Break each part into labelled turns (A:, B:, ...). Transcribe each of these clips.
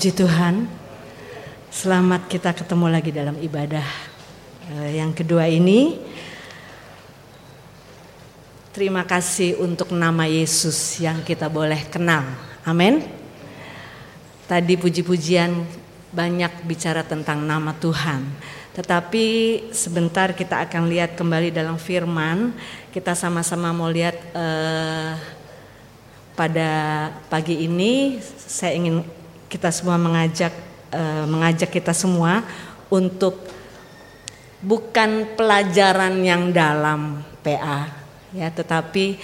A: Puji Tuhan, selamat kita ketemu lagi dalam ibadah eh, yang kedua ini. Terima kasih untuk nama Yesus yang kita boleh kenal. Amin. Tadi puji-pujian banyak bicara tentang nama Tuhan. Tetapi sebentar kita akan lihat kembali dalam firman. Kita sama-sama mau lihat eh, pada pagi ini saya ingin kita semua mengajak uh, mengajak kita semua untuk bukan pelajaran yang dalam PA ya tetapi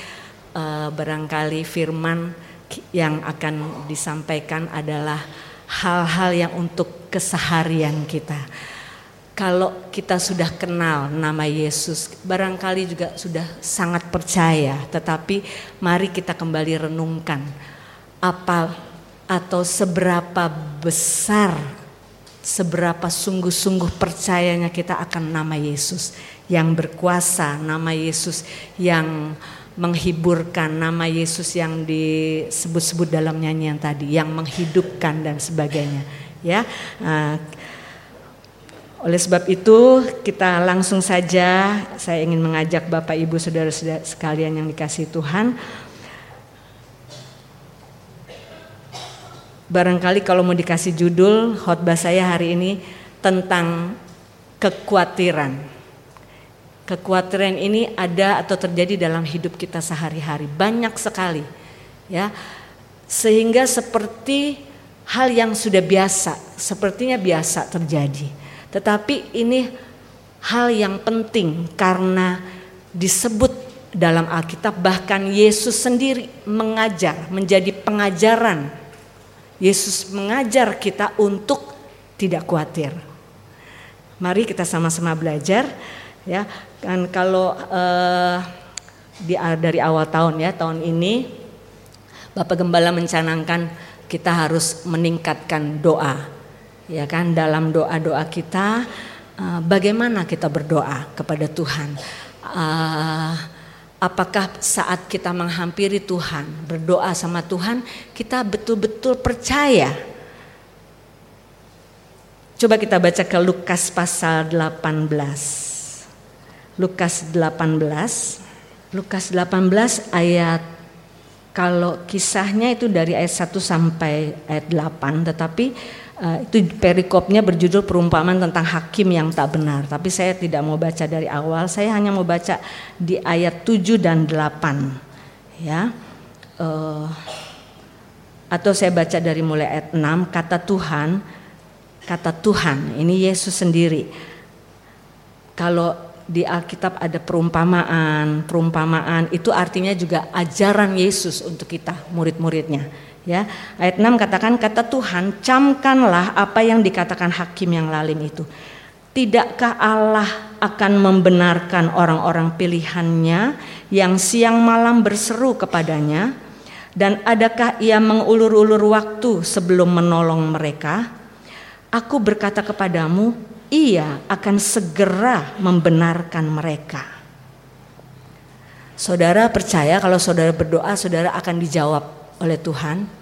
A: uh, barangkali firman yang akan disampaikan adalah hal-hal yang untuk keseharian kita. Kalau kita sudah kenal nama Yesus, barangkali juga sudah sangat percaya, tetapi mari kita kembali renungkan apa atau seberapa besar, seberapa sungguh-sungguh percayanya kita akan nama Yesus yang berkuasa, nama Yesus yang menghiburkan, nama Yesus yang disebut-sebut dalam nyanyian tadi, yang menghidupkan dan sebagainya. Ya, uh, oleh sebab itu kita langsung saja saya ingin mengajak Bapak Ibu Saudara-saudara sekalian yang dikasih Tuhan Barangkali kalau mau dikasih judul khotbah saya hari ini tentang kekhawatiran. Kekhawatiran ini ada atau terjadi dalam hidup kita sehari-hari, banyak sekali. Ya. Sehingga seperti hal yang sudah biasa, sepertinya biasa terjadi. Tetapi ini hal yang penting karena disebut dalam Alkitab bahkan Yesus sendiri mengajar menjadi pengajaran Yesus mengajar kita untuk tidak khawatir. Mari kita sama-sama belajar ya. Kan kalau uh, di, dari awal tahun ya tahun ini Bapak Gembala mencanangkan kita harus meningkatkan doa. Ya kan dalam doa-doa kita uh, bagaimana kita berdoa kepada Tuhan. Uh, Apakah saat kita menghampiri Tuhan, berdoa sama Tuhan, kita betul-betul percaya? Coba kita baca ke Lukas pasal 18. Lukas 18. Lukas 18 ayat kalau kisahnya itu dari ayat 1 sampai ayat 8 tetapi uh, itu perikopnya berjudul perumpamaan tentang hakim yang tak benar. Tapi saya tidak mau baca dari awal, saya hanya mau baca di ayat 7 dan 8. Ya. Uh, atau saya baca dari mulai ayat 6 kata Tuhan kata Tuhan ini Yesus sendiri kalau di Alkitab ada perumpamaan perumpamaan itu artinya juga ajaran Yesus untuk kita murid-muridnya Ya, ayat 6 katakan kata Tuhan, camkanlah apa yang dikatakan hakim yang lalim itu. Tidakkah Allah akan membenarkan orang-orang pilihannya yang siang malam berseru kepadanya? Dan adakah ia mengulur-ulur waktu sebelum menolong mereka? Aku berkata kepadamu, ia akan segera membenarkan mereka. Saudara percaya kalau saudara berdoa, saudara akan dijawab oleh Tuhan,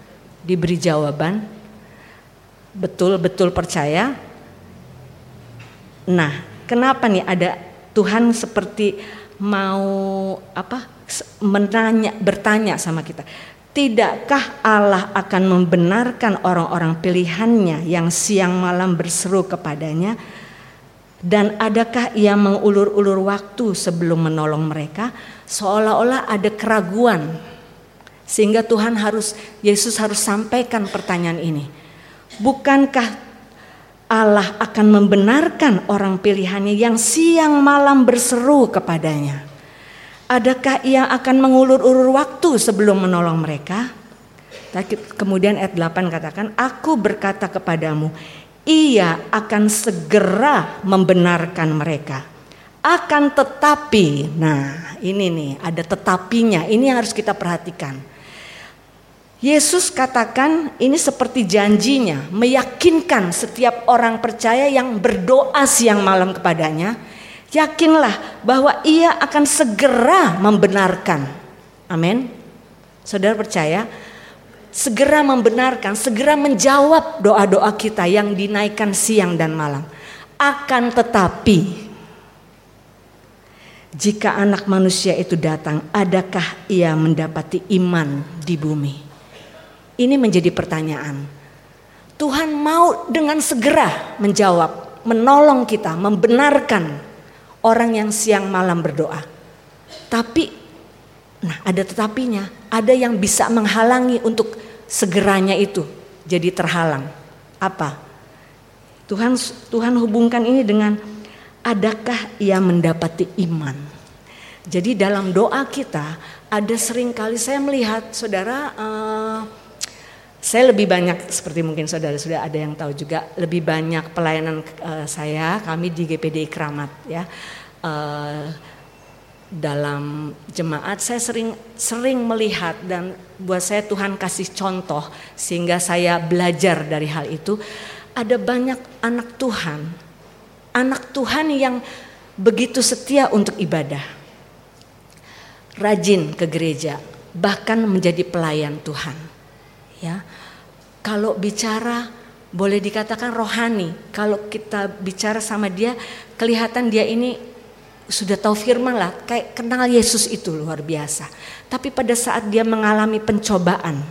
A: diberi jawaban, betul-betul percaya. Nah, kenapa nih ada Tuhan seperti mau apa? menanya bertanya sama kita. Tidakkah Allah akan membenarkan orang-orang pilihannya yang siang malam berseru kepadanya? Dan adakah ia mengulur-ulur waktu sebelum menolong mereka? Seolah-olah ada keraguan sehingga Tuhan harus Yesus harus sampaikan pertanyaan ini. Bukankah Allah akan membenarkan orang pilihannya yang siang malam berseru kepadanya? Adakah ia akan mengulur-ulur waktu sebelum menolong mereka? Kemudian ayat 8 katakan, Aku berkata kepadamu, ia akan segera membenarkan mereka. Akan tetapi, nah ini nih ada tetapinya, ini yang harus kita perhatikan Yesus katakan ini seperti janjinya, meyakinkan setiap orang percaya yang berdoa siang malam kepadanya, yakinlah bahwa ia akan segera membenarkan. Amin. Saudara percaya? segera membenarkan, segera menjawab doa-doa kita yang dinaikkan siang dan malam. Akan tetapi, jika anak manusia itu datang, adakah ia mendapati iman di bumi? Ini menjadi pertanyaan. Tuhan mau dengan segera menjawab, menolong kita, membenarkan orang yang siang malam berdoa. Tapi, nah ada tetapinya, ada yang bisa menghalangi untuk segeranya itu jadi terhalang. Apa? Tuhan Tuhan hubungkan ini dengan adakah ia mendapati iman? Jadi dalam doa kita ada sering kali saya melihat saudara uh, saya lebih banyak seperti mungkin saudara sudah ada yang tahu juga lebih banyak pelayanan uh, saya kami di GPD Kramat ya. Uh, dalam jemaat saya sering sering melihat dan buat saya Tuhan kasih contoh sehingga saya belajar dari hal itu. Ada banyak anak Tuhan anak Tuhan yang begitu setia untuk ibadah rajin ke gereja bahkan menjadi pelayan Tuhan ya kalau bicara boleh dikatakan rohani kalau kita bicara sama dia kelihatan dia ini sudah tahu firman lah, kayak kenal Yesus itu luar biasa. Tapi pada saat dia mengalami pencobaan,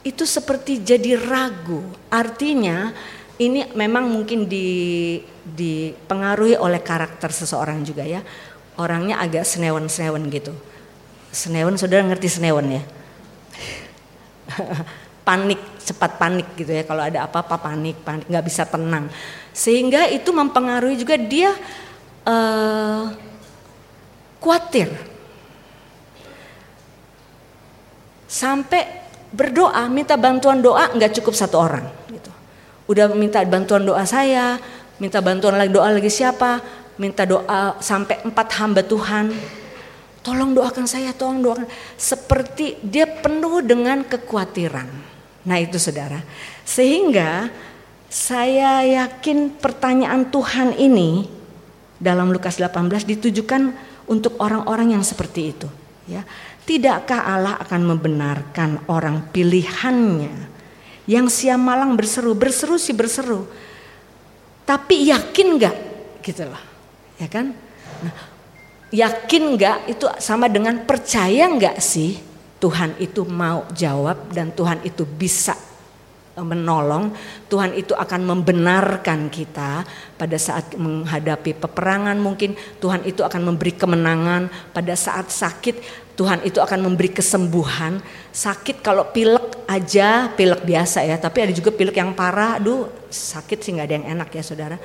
A: itu seperti jadi ragu. Artinya ini memang mungkin di, dipengaruhi oleh karakter seseorang juga ya. Orangnya agak senewan-senewan gitu. Senewan, saudara ngerti senewan ya? panik, cepat panik gitu ya. Kalau ada apa-apa panik, panik, nggak bisa tenang. Sehingga itu mempengaruhi juga dia uh, khawatir. Sampai berdoa minta bantuan doa nggak cukup satu orang gitu. Udah minta bantuan doa saya minta bantuan lagi doa lagi siapa minta doa sampai empat hamba Tuhan. Tolong doakan saya tolong doakan. Seperti dia penuh dengan kekhawatiran nah itu saudara. Sehingga saya yakin pertanyaan Tuhan ini dalam Lukas 18 ditujukan untuk orang-orang yang seperti itu ya. Tidakkah Allah akan membenarkan orang pilihannya? Yang siang malang berseru berseru sih berseru tapi yakin nggak? Gitu loh ya kan? Nah, yakin nggak itu sama dengan percaya nggak sih Tuhan itu mau jawab dan Tuhan itu bisa menolong, Tuhan itu akan membenarkan kita pada saat menghadapi peperangan mungkin Tuhan itu akan memberi kemenangan pada saat sakit Tuhan itu akan memberi kesembuhan. Sakit kalau pilek aja, pilek biasa ya, tapi ada juga pilek yang parah, aduh sakit sih nggak ada yang enak ya saudara.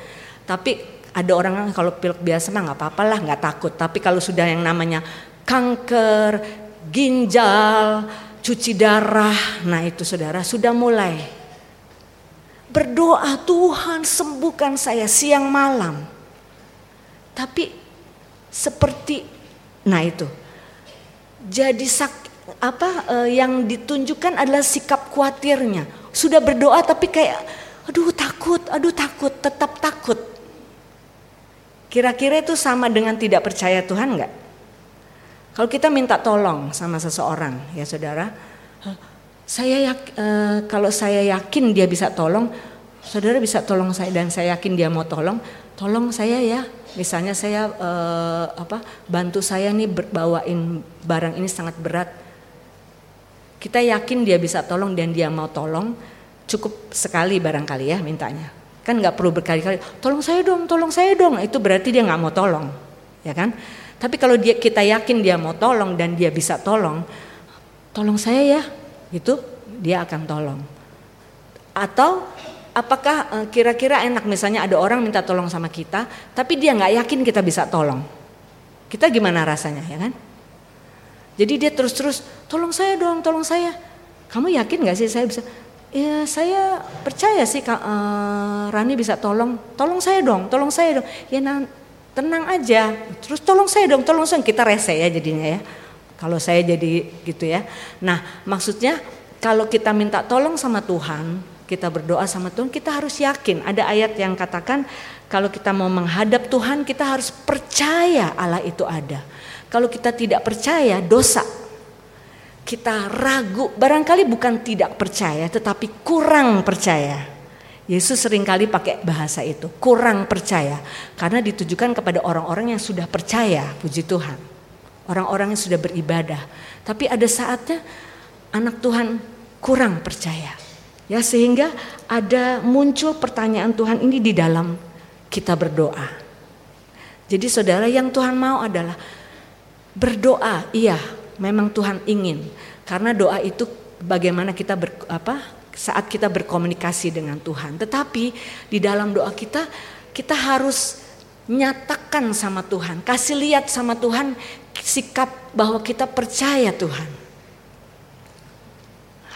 A: Tapi ada orang yang kalau pilek biasa mah nggak apa-apa lah, nggak takut. Tapi kalau sudah yang namanya kanker, ginjal, cuci darah, nah itu saudara sudah mulai berdoa Tuhan sembuhkan saya siang malam. Tapi seperti nah itu. Jadi sak, apa eh, yang ditunjukkan adalah sikap khawatirnya. Sudah berdoa tapi kayak aduh takut, aduh takut, tetap takut. Kira-kira itu sama dengan tidak percaya Tuhan enggak? Kalau kita minta tolong sama seseorang, ya saudara, saya yak, e, kalau saya yakin dia bisa tolong, saudara bisa tolong saya dan saya yakin dia mau tolong, tolong saya ya. Misalnya saya e, apa bantu saya nih bawain barang ini sangat berat. Kita yakin dia bisa tolong dan dia mau tolong, cukup sekali barangkali ya mintanya. Kan nggak perlu berkali-kali, tolong saya dong, tolong saya dong. Itu berarti dia nggak mau tolong, ya kan? Tapi kalau dia kita yakin dia mau tolong dan dia bisa tolong, tolong saya ya, itu dia akan tolong. Atau apakah eh, kira-kira enak misalnya ada orang minta tolong sama kita, tapi dia nggak yakin kita bisa tolong. Kita gimana rasanya ya kan? Jadi dia terus-terus tolong saya dong, tolong saya. Kamu yakin nggak sih saya bisa? Ya saya percaya sih Kak, uh, Rani bisa tolong. Tolong saya dong, tolong saya dong. Ya nah, tenang aja. Terus tolong saya dong, tolong saya. Kita rese ya jadinya ya. Kalau saya jadi gitu ya. Nah maksudnya kalau kita minta tolong sama Tuhan, kita berdoa sama Tuhan, kita harus yakin. Ada ayat yang katakan kalau kita mau menghadap Tuhan, kita harus percaya Allah itu ada. Kalau kita tidak percaya, dosa. kita ragu, barangkali bukan tidak percaya tetapi kurang percaya. Yesus sering kali pakai bahasa itu, kurang percaya karena ditujukan kepada orang-orang yang sudah percaya, puji Tuhan. Orang-orang yang sudah beribadah. Tapi ada saatnya anak Tuhan kurang percaya. Ya sehingga ada muncul pertanyaan Tuhan ini di dalam kita berdoa. Jadi saudara yang Tuhan mau adalah berdoa, iya, memang Tuhan ingin. Karena doa itu bagaimana kita ber, apa saat kita berkomunikasi dengan Tuhan. Tetapi di dalam doa kita kita harus nyatakan sama Tuhan, kasih lihat sama Tuhan sikap bahwa kita percaya Tuhan.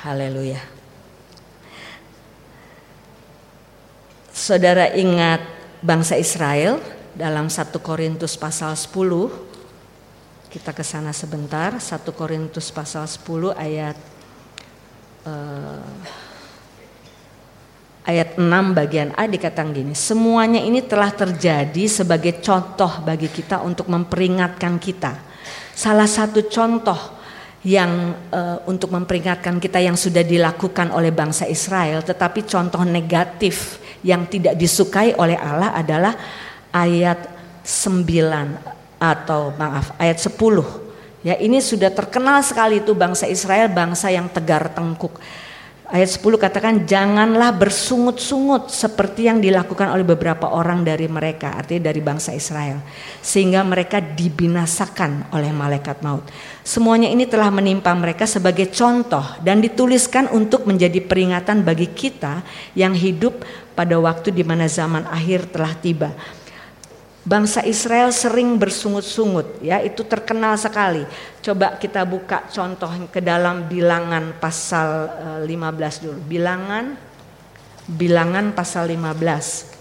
A: Haleluya. Saudara ingat bangsa Israel dalam 1 Korintus pasal 10 kita ke sana sebentar 1 Korintus pasal 10 ayat uh, ayat 6 bagian A dikatakan gini semuanya ini telah terjadi sebagai contoh bagi kita untuk memperingatkan kita. Salah satu contoh yang uh, untuk memperingatkan kita yang sudah dilakukan oleh bangsa Israel tetapi contoh negatif yang tidak disukai oleh Allah adalah ayat 9 atau maaf ayat 10 ya ini sudah terkenal sekali itu bangsa Israel bangsa yang tegar tengkuk ayat 10 katakan janganlah bersungut-sungut seperti yang dilakukan oleh beberapa orang dari mereka artinya dari bangsa Israel sehingga mereka dibinasakan oleh malaikat maut. Semuanya ini telah menimpa mereka sebagai contoh dan dituliskan untuk menjadi peringatan bagi kita yang hidup pada waktu di mana zaman akhir telah tiba Bangsa Israel sering bersungut-sungut ya itu terkenal sekali. Coba kita buka contoh ke dalam bilangan pasal 15 eh, dulu. Bilangan bilangan pasal 15.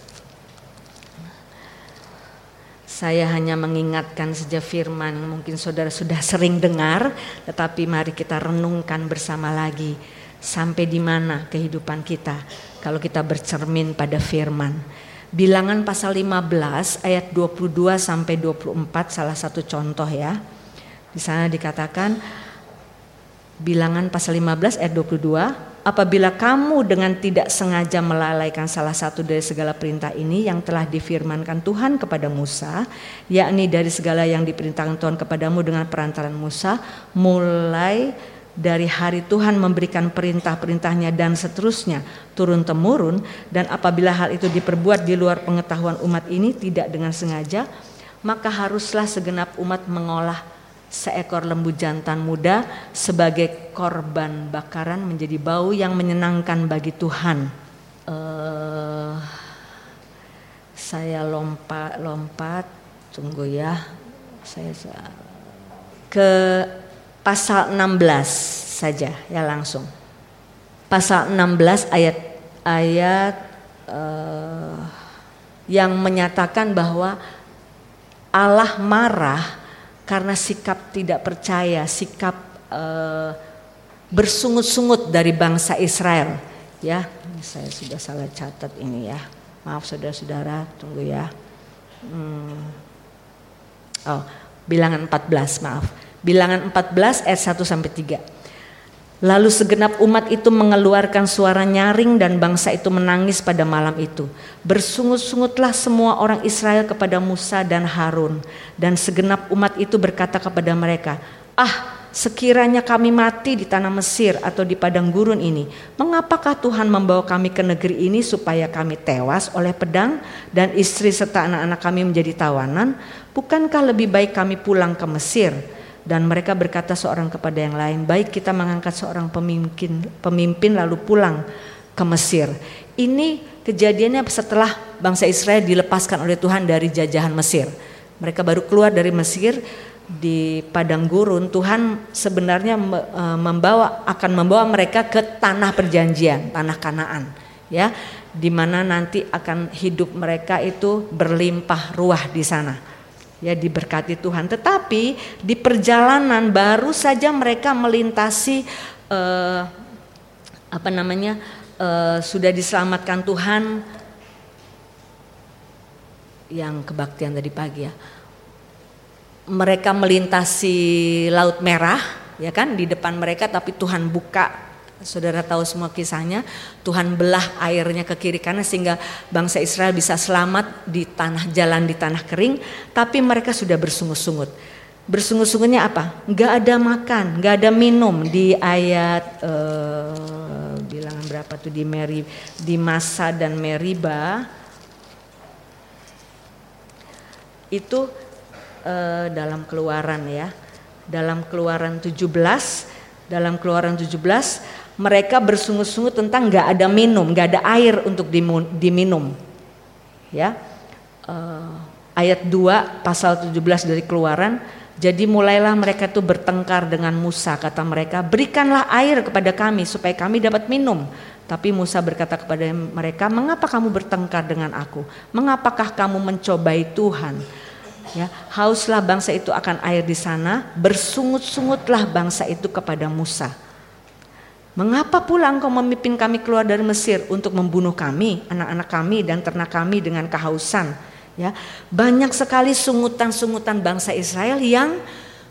A: Saya hanya mengingatkan saja firman mungkin saudara sudah sering dengar tetapi mari kita renungkan bersama lagi sampai di mana kehidupan kita kalau kita bercermin pada firman. Bilangan pasal 15 ayat 22 sampai 24 salah satu contoh ya. Di sana dikatakan Bilangan pasal 15 ayat 22 Apabila kamu dengan tidak sengaja melalaikan salah satu dari segala perintah ini yang telah difirmankan Tuhan kepada Musa, yakni dari segala yang diperintahkan Tuhan kepadamu dengan perantaran Musa, mulai dari hari Tuhan memberikan perintah-perintahnya dan seterusnya turun temurun dan apabila hal itu diperbuat di luar pengetahuan umat ini tidak dengan sengaja maka haruslah segenap umat mengolah seekor lembu jantan muda sebagai korban bakaran menjadi bau yang menyenangkan bagi Tuhan. Uh, saya lompat lompat tunggu ya saya ke pasal 16 saja ya langsung. Pasal 16 ayat ayat uh, yang menyatakan bahwa Allah marah karena sikap tidak percaya, sikap uh, bersungut-sungut dari bangsa Israel. Ya, saya sudah salah catat ini ya. Maaf saudara-saudara, tunggu ya. Hmm. Oh, bilangan 14, maaf. Bilangan 14 ayat 1 sampai 3. Lalu segenap umat itu mengeluarkan suara nyaring dan bangsa itu menangis pada malam itu. Bersungut-sungutlah semua orang Israel kepada Musa dan Harun. Dan segenap umat itu berkata kepada mereka, Ah sekiranya kami mati di tanah Mesir atau di padang gurun ini, mengapakah Tuhan membawa kami ke negeri ini supaya kami tewas oleh pedang dan istri serta anak-anak kami menjadi tawanan? Bukankah lebih baik kami pulang ke Mesir? Dan mereka berkata seorang kepada yang lain, baik kita mengangkat seorang pemimpin pemimpin lalu pulang ke Mesir. Ini kejadiannya setelah bangsa Israel dilepaskan oleh Tuhan dari jajahan Mesir. Mereka baru keluar dari Mesir di padang gurun Tuhan sebenarnya e, membawa akan membawa mereka ke tanah perjanjian, tanah Kanaan, ya, di mana nanti akan hidup mereka itu berlimpah ruah di sana ya diberkati Tuhan. Tetapi di perjalanan baru saja mereka melintasi eh, apa namanya eh, sudah diselamatkan Tuhan yang kebaktian tadi pagi ya. Mereka melintasi Laut Merah ya kan di depan mereka tapi Tuhan buka Saudara tahu semua kisahnya, Tuhan belah airnya ke kiri kanan sehingga bangsa Israel bisa selamat di tanah jalan di tanah kering, tapi mereka sudah bersungut-sungut. Bersungut-sungutnya apa? Gak ada makan, gak ada minum di ayat uh, bilangan berapa tuh di Meri di masa dan Meriba itu uh, dalam keluaran ya. Dalam keluaran 17, dalam keluaran 17 mereka bersungut-sungut tentang nggak ada minum, nggak ada air untuk diminum. Ya, uh, ayat 2 pasal 17 dari Keluaran. Jadi mulailah mereka itu bertengkar dengan Musa, kata mereka, berikanlah air kepada kami supaya kami dapat minum. Tapi Musa berkata kepada mereka, mengapa kamu bertengkar dengan aku? Mengapakah kamu mencobai Tuhan? Ya, hauslah bangsa itu akan air di sana, bersungut-sungutlah bangsa itu kepada Musa. Mengapa pula engkau memimpin kami keluar dari Mesir untuk membunuh kami, anak-anak kami dan ternak kami dengan kehausan? Ya, banyak sekali sungutan-sungutan bangsa Israel yang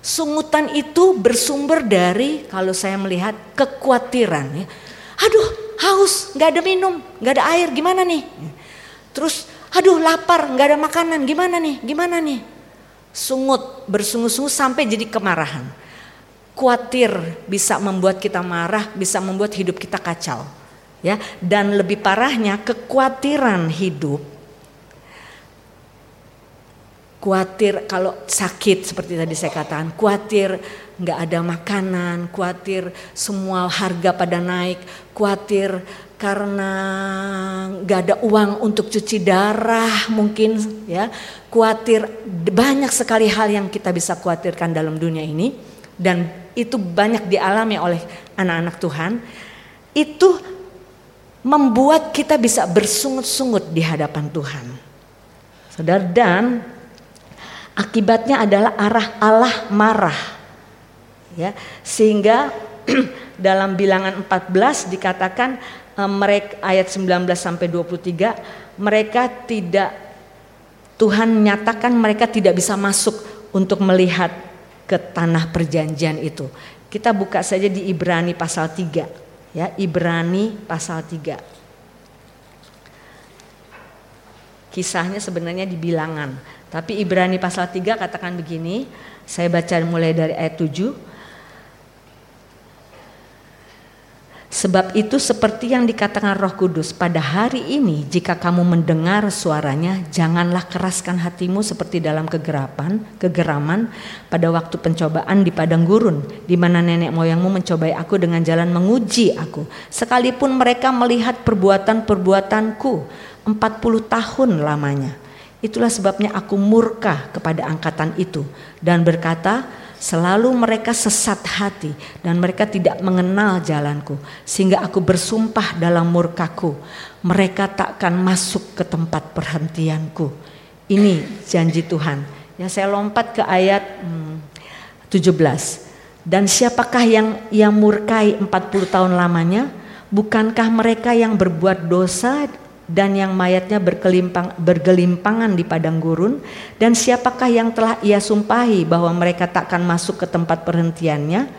A: sungutan itu bersumber dari kalau saya melihat kekhawatiran. Ya. Aduh, haus, nggak ada minum, nggak ada air, gimana nih? Terus, aduh lapar, nggak ada makanan, gimana nih? Gimana nih? Sungut, bersungut-sungut sampai jadi kemarahan. Kuatir bisa membuat kita marah, bisa membuat hidup kita kacau. Ya, dan lebih parahnya kekhawatiran hidup khawatir kalau sakit seperti tadi saya katakan, khawatir nggak ada makanan, khawatir semua harga pada naik, khawatir karena nggak ada uang untuk cuci darah mungkin ya, khawatir banyak sekali hal yang kita bisa khawatirkan dalam dunia ini dan itu banyak dialami oleh anak-anak Tuhan, itu membuat kita bisa bersungut-sungut di hadapan Tuhan. Saudara dan akibatnya adalah arah Allah marah. Ya, sehingga dalam bilangan 14 dikatakan eh, mereka ayat 19 sampai 23 mereka tidak Tuhan nyatakan mereka tidak bisa masuk untuk melihat ke tanah perjanjian itu. Kita buka saja di Ibrani pasal 3 ya, Ibrani pasal 3. Kisahnya sebenarnya di bilangan, tapi Ibrani pasal 3 katakan begini, saya baca mulai dari ayat 7. Sebab itu seperti yang dikatakan Roh Kudus, pada hari ini jika kamu mendengar suaranya, janganlah keraskan hatimu seperti dalam kegerapan, kegeraman pada waktu pencobaan di padang gurun, di mana nenek moyangmu mencobai aku dengan jalan menguji aku. Sekalipun mereka melihat perbuatan-perbuatanku 40 tahun lamanya. Itulah sebabnya aku murka kepada angkatan itu dan berkata, Selalu mereka sesat hati dan mereka tidak mengenal jalanku. Sehingga aku bersumpah dalam murkaku. Mereka takkan masuk ke tempat perhentianku. Ini janji Tuhan. Ya saya lompat ke ayat hmm, 17. Dan siapakah yang yang murkai 40 tahun lamanya? Bukankah mereka yang berbuat dosa dan yang mayatnya berkelimpang, bergelimpangan di padang gurun. Dan siapakah yang telah ia sumpahi bahwa mereka takkan masuk ke tempat perhentiannya?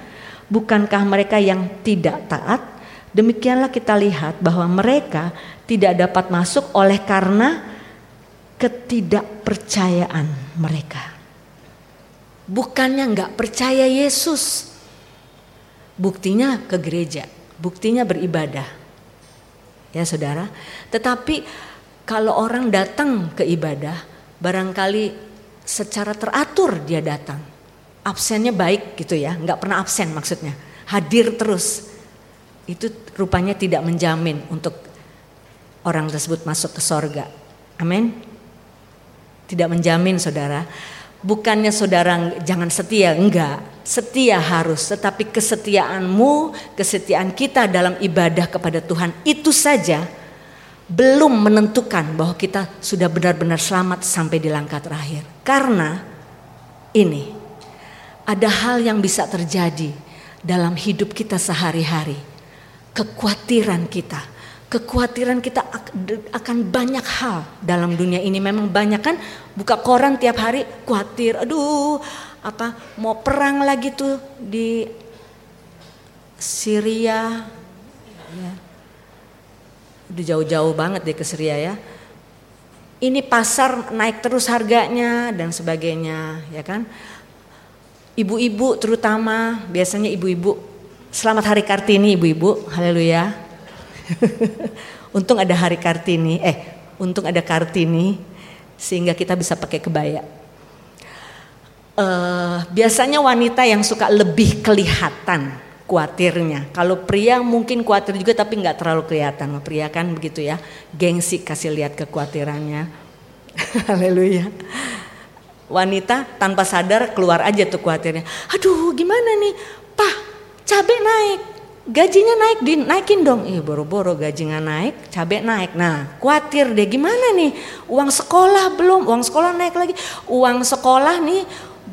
A: Bukankah mereka yang tidak taat? Demikianlah kita lihat bahwa mereka tidak dapat masuk oleh karena ketidakpercayaan mereka. Bukannya nggak percaya Yesus. Buktinya ke gereja buktinya beribadah ya saudara. Tetapi kalau orang datang ke ibadah, barangkali secara teratur dia datang. Absennya baik gitu ya, nggak pernah absen maksudnya. Hadir terus. Itu rupanya tidak menjamin untuk orang tersebut masuk ke sorga. Amin. Tidak menjamin saudara. Bukannya saudara jangan setia, enggak. Setia harus, tetapi kesetiaanmu, kesetiaan kita dalam ibadah kepada Tuhan itu saja belum menentukan bahwa kita sudah benar-benar selamat sampai di langkah terakhir. Karena ini ada hal yang bisa terjadi dalam hidup kita sehari-hari. Kekhawatiran kita, kekhawatiran kita akan banyak hal dalam dunia ini memang banyak kan buka koran tiap hari khawatir aduh apa mau perang lagi tuh di Syria, ya. udah jauh-jauh banget deh ke Syria ya. Ini pasar naik terus harganya dan sebagainya, ya kan? Ibu-ibu terutama, biasanya ibu-ibu, selamat hari Kartini ibu-ibu, haleluya. untung ada hari Kartini, eh untung ada Kartini sehingga kita bisa pakai kebaya. Uh, biasanya wanita yang suka lebih kelihatan kuatirnya. Kalau pria mungkin kuatir juga tapi nggak terlalu kelihatan. Pria kan begitu ya, gengsi kasih lihat kekuatirannya. Haleluya. Wanita tanpa sadar keluar aja tuh kuatirnya. Aduh gimana nih, Pak cabai naik gajinya naik dinaikin dong ih boro-boro gajinya naik cabai naik nah khawatir deh gimana nih uang sekolah belum uang sekolah naik lagi uang sekolah nih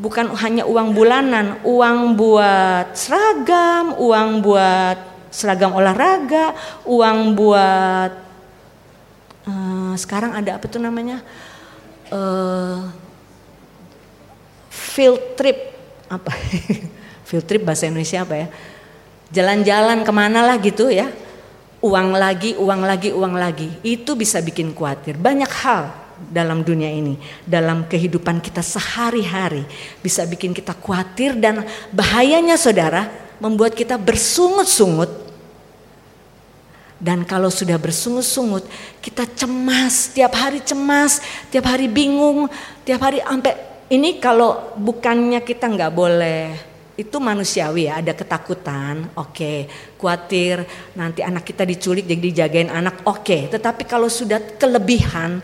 A: bukan hanya uang bulanan uang buat seragam uang buat seragam olahraga uang buat uh, sekarang ada apa tuh namanya uh, field trip apa field trip bahasa Indonesia apa ya jalan-jalan ke mana lah gitu ya. Uang lagi, uang lagi, uang lagi. Itu bisa bikin khawatir. Banyak hal dalam dunia ini, dalam kehidupan kita sehari-hari bisa bikin kita khawatir dan bahayanya saudara membuat kita bersungut-sungut. Dan kalau sudah bersungut-sungut, kita cemas, tiap hari cemas, tiap hari bingung, tiap hari sampai ini kalau bukannya kita nggak boleh itu manusiawi ya, ada ketakutan, oke, okay. khawatir nanti anak kita diculik jadi dijagain anak, oke. Okay. Tetapi kalau sudah kelebihan,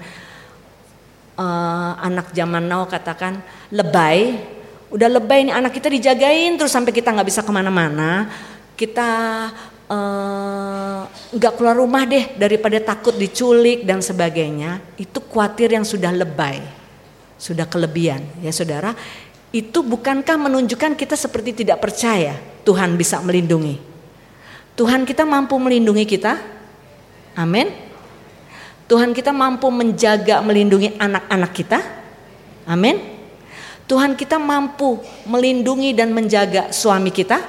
A: uh, anak zaman now katakan lebay, udah lebay nih anak kita dijagain terus sampai kita nggak bisa ke mana-mana, kita eh, nggak uh, keluar rumah deh daripada takut diculik dan sebagainya, itu khawatir yang sudah lebay, sudah kelebihan ya saudara itu bukankah menunjukkan kita seperti tidak percaya Tuhan bisa melindungi? Tuhan kita mampu melindungi kita? Amin. Tuhan kita mampu menjaga melindungi anak-anak kita? Amin. Tuhan kita mampu melindungi dan menjaga suami kita,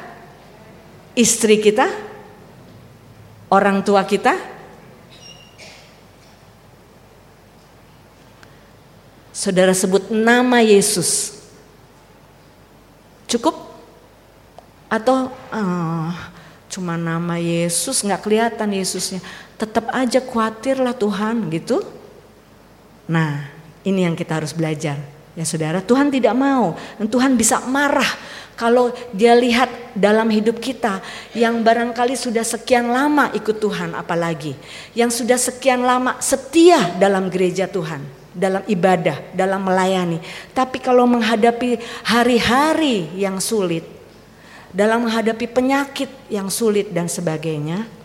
A: istri kita, orang tua kita. Saudara sebut nama Yesus Cukup? Atau uh, cuma nama Yesus nggak kelihatan Yesusnya. Tetap aja khawatirlah Tuhan gitu. Nah ini yang kita harus belajar. Ya saudara Tuhan tidak mau. Tuhan bisa marah kalau dia lihat dalam hidup kita yang barangkali sudah sekian lama ikut Tuhan apalagi. Yang sudah sekian lama setia dalam gereja Tuhan dalam ibadah, dalam melayani. Tapi kalau menghadapi hari-hari yang sulit, dalam menghadapi penyakit yang sulit dan sebagainya,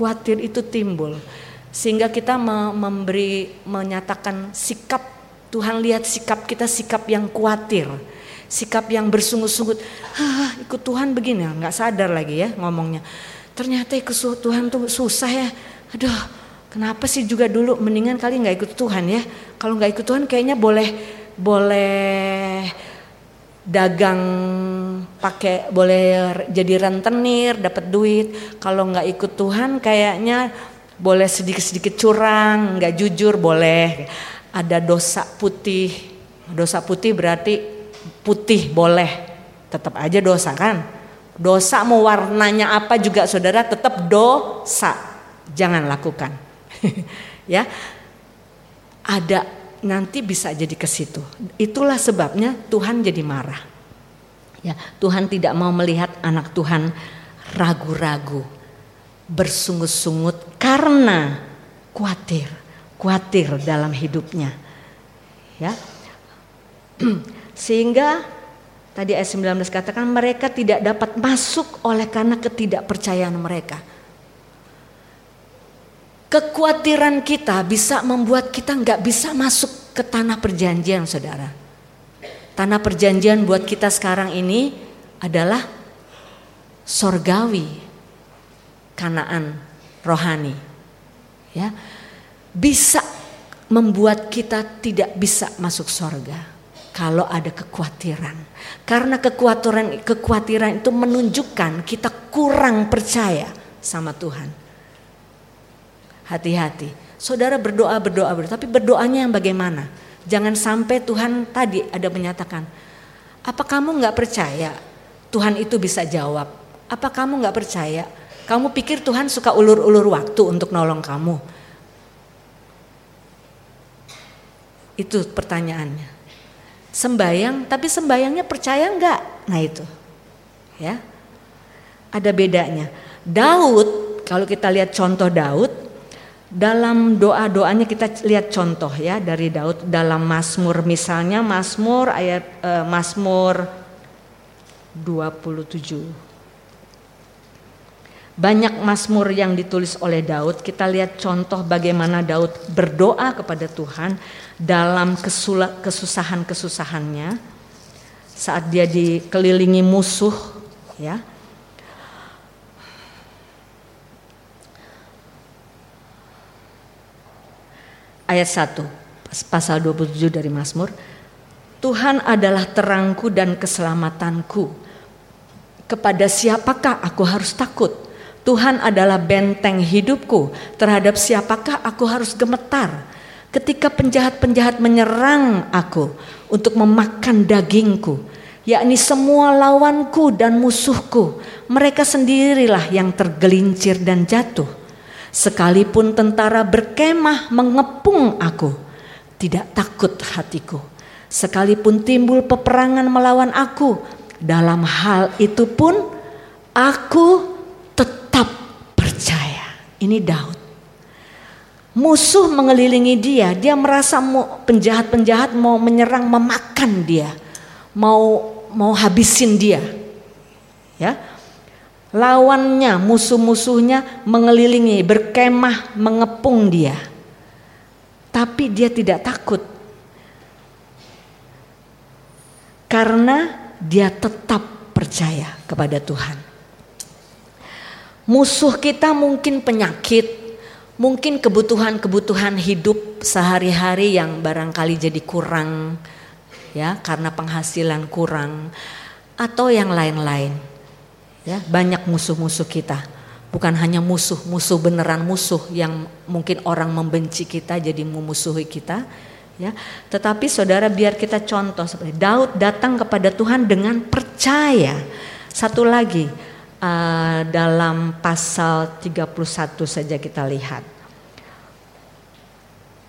A: khawatir itu timbul. Sehingga kita memberi menyatakan sikap Tuhan lihat sikap kita sikap yang khawatir, sikap yang bersungut-sungut. Ikut Tuhan begini, nggak sadar lagi ya ngomongnya. Ternyata ikut Tuhan tuh susah ya. Aduh, Kenapa sih juga dulu mendingan kali nggak ikut Tuhan ya? Kalau nggak ikut Tuhan kayaknya boleh boleh dagang pakai boleh jadi rentenir dapat duit. Kalau nggak ikut Tuhan kayaknya boleh sedikit-sedikit curang, nggak jujur boleh. Ada dosa putih. Dosa putih berarti putih boleh. Tetap aja dosa kan? Dosa mau warnanya apa juga saudara tetap dosa. Jangan lakukan. ya ada nanti bisa jadi ke situ. Itulah sebabnya Tuhan jadi marah. Ya, Tuhan tidak mau melihat anak Tuhan ragu-ragu, bersungut-sungut karena khawatir, khawatir dalam hidupnya. Ya. Sehingga tadi ayat 19 katakan mereka tidak dapat masuk oleh karena ketidakpercayaan mereka. Kekhawatiran kita bisa membuat kita nggak bisa masuk ke tanah perjanjian, saudara. Tanah perjanjian buat kita sekarang ini adalah sorgawi, kanaan rohani. Ya, bisa membuat kita tidak bisa masuk sorga kalau ada kekhawatiran. Karena kekhawatiran kekhawatiran itu menunjukkan kita kurang percaya sama Tuhan. Hati-hati. Saudara berdoa, berdoa, berdoa, tapi berdoanya yang bagaimana? Jangan sampai Tuhan tadi ada menyatakan, apa kamu nggak percaya Tuhan itu bisa jawab? Apa kamu nggak percaya? Kamu pikir Tuhan suka ulur-ulur waktu untuk nolong kamu? Itu pertanyaannya. Sembayang, tapi sembayangnya percaya nggak? Nah itu, ya, ada bedanya. Daud, kalau kita lihat contoh Daud, dalam doa-doanya kita lihat contoh ya dari Daud. Dalam Mazmur misalnya Mazmur ayat uh, Mazmur 27 banyak Mazmur yang ditulis oleh Daud, kita lihat contoh bagaimana Daud berdoa kepada Tuhan dalam kesusahan-kesusahannya. Saat dia dikelilingi musuh ya. Ayat 1 pasal 27 dari Mazmur Tuhan adalah terangku dan keselamatanku kepada siapakah aku harus takut Tuhan adalah benteng hidupku. Terhadap siapakah aku harus gemetar? Ketika penjahat-penjahat menyerang aku untuk memakan dagingku, yakni semua lawanku dan musuhku, mereka sendirilah yang tergelincir dan jatuh. Sekalipun tentara berkemah mengepung aku, tidak takut hatiku. Sekalipun timbul peperangan melawan aku, dalam hal itu pun aku ini Daud. Musuh mengelilingi dia, dia merasa penjahat-penjahat mau menyerang, memakan dia, mau mau habisin dia. Ya. Lawannya, musuh-musuhnya mengelilingi, berkemah, mengepung dia. Tapi dia tidak takut. Karena dia tetap percaya kepada Tuhan. Musuh kita mungkin penyakit, mungkin kebutuhan-kebutuhan hidup sehari-hari yang barangkali jadi kurang ya karena penghasilan kurang atau yang lain-lain. Ya, banyak musuh-musuh kita. Bukan hanya musuh, musuh beneran musuh yang mungkin orang membenci kita jadi memusuhi kita, ya. Tetapi saudara biar kita contoh seperti Daud datang kepada Tuhan dengan percaya. Satu lagi, uh, dalam pasal 31 saja kita lihat.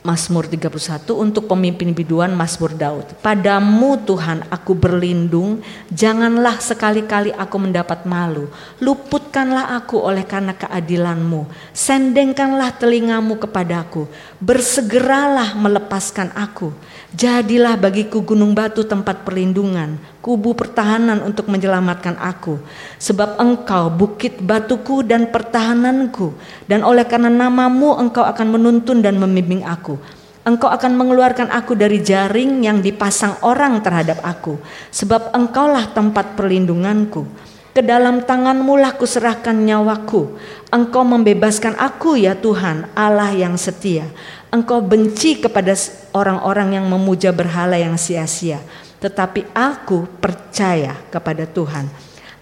A: Mazmur 31 untuk pemimpin biduan Mazmur Daud. Padamu Tuhan aku berlindung, janganlah sekali-kali aku mendapat malu. Luputkanlah aku oleh karena keadilanmu. Sendengkanlah telingamu kepadaku. Bersegeralah melepaskan aku. Jadilah bagiku gunung batu tempat perlindungan, kubu pertahanan untuk menyelamatkan aku. Sebab engkau bukit batuku dan pertahananku, dan oleh karena namamu engkau akan menuntun dan membimbing aku. Engkau akan mengeluarkan aku dari jaring yang dipasang orang terhadap aku, sebab engkaulah tempat perlindunganku. Ke dalam tanganmu lah kuserahkan nyawaku. Engkau membebaskan aku ya Tuhan, Allah yang setia. Engkau benci kepada orang-orang yang memuja berhala yang sia-sia. Tetapi aku percaya kepada Tuhan.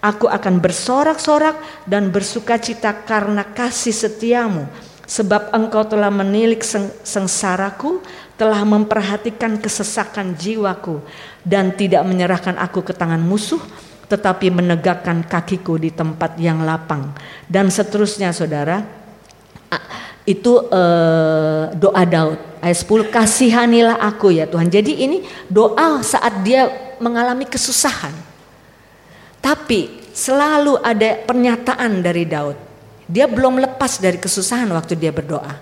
A: Aku akan bersorak-sorak dan bersuka cita karena kasih setiamu. Sebab engkau telah menilik seng sengsaraku, telah memperhatikan kesesakan jiwaku. Dan tidak menyerahkan aku ke tangan musuh, tetapi menegakkan kakiku di tempat yang lapang. Dan seterusnya saudara, itu uh, doa Daud ayat 10 kasihanilah aku ya Tuhan. Jadi ini doa saat dia mengalami kesusahan. Tapi selalu ada pernyataan dari Daud. Dia belum lepas dari kesusahan waktu dia berdoa.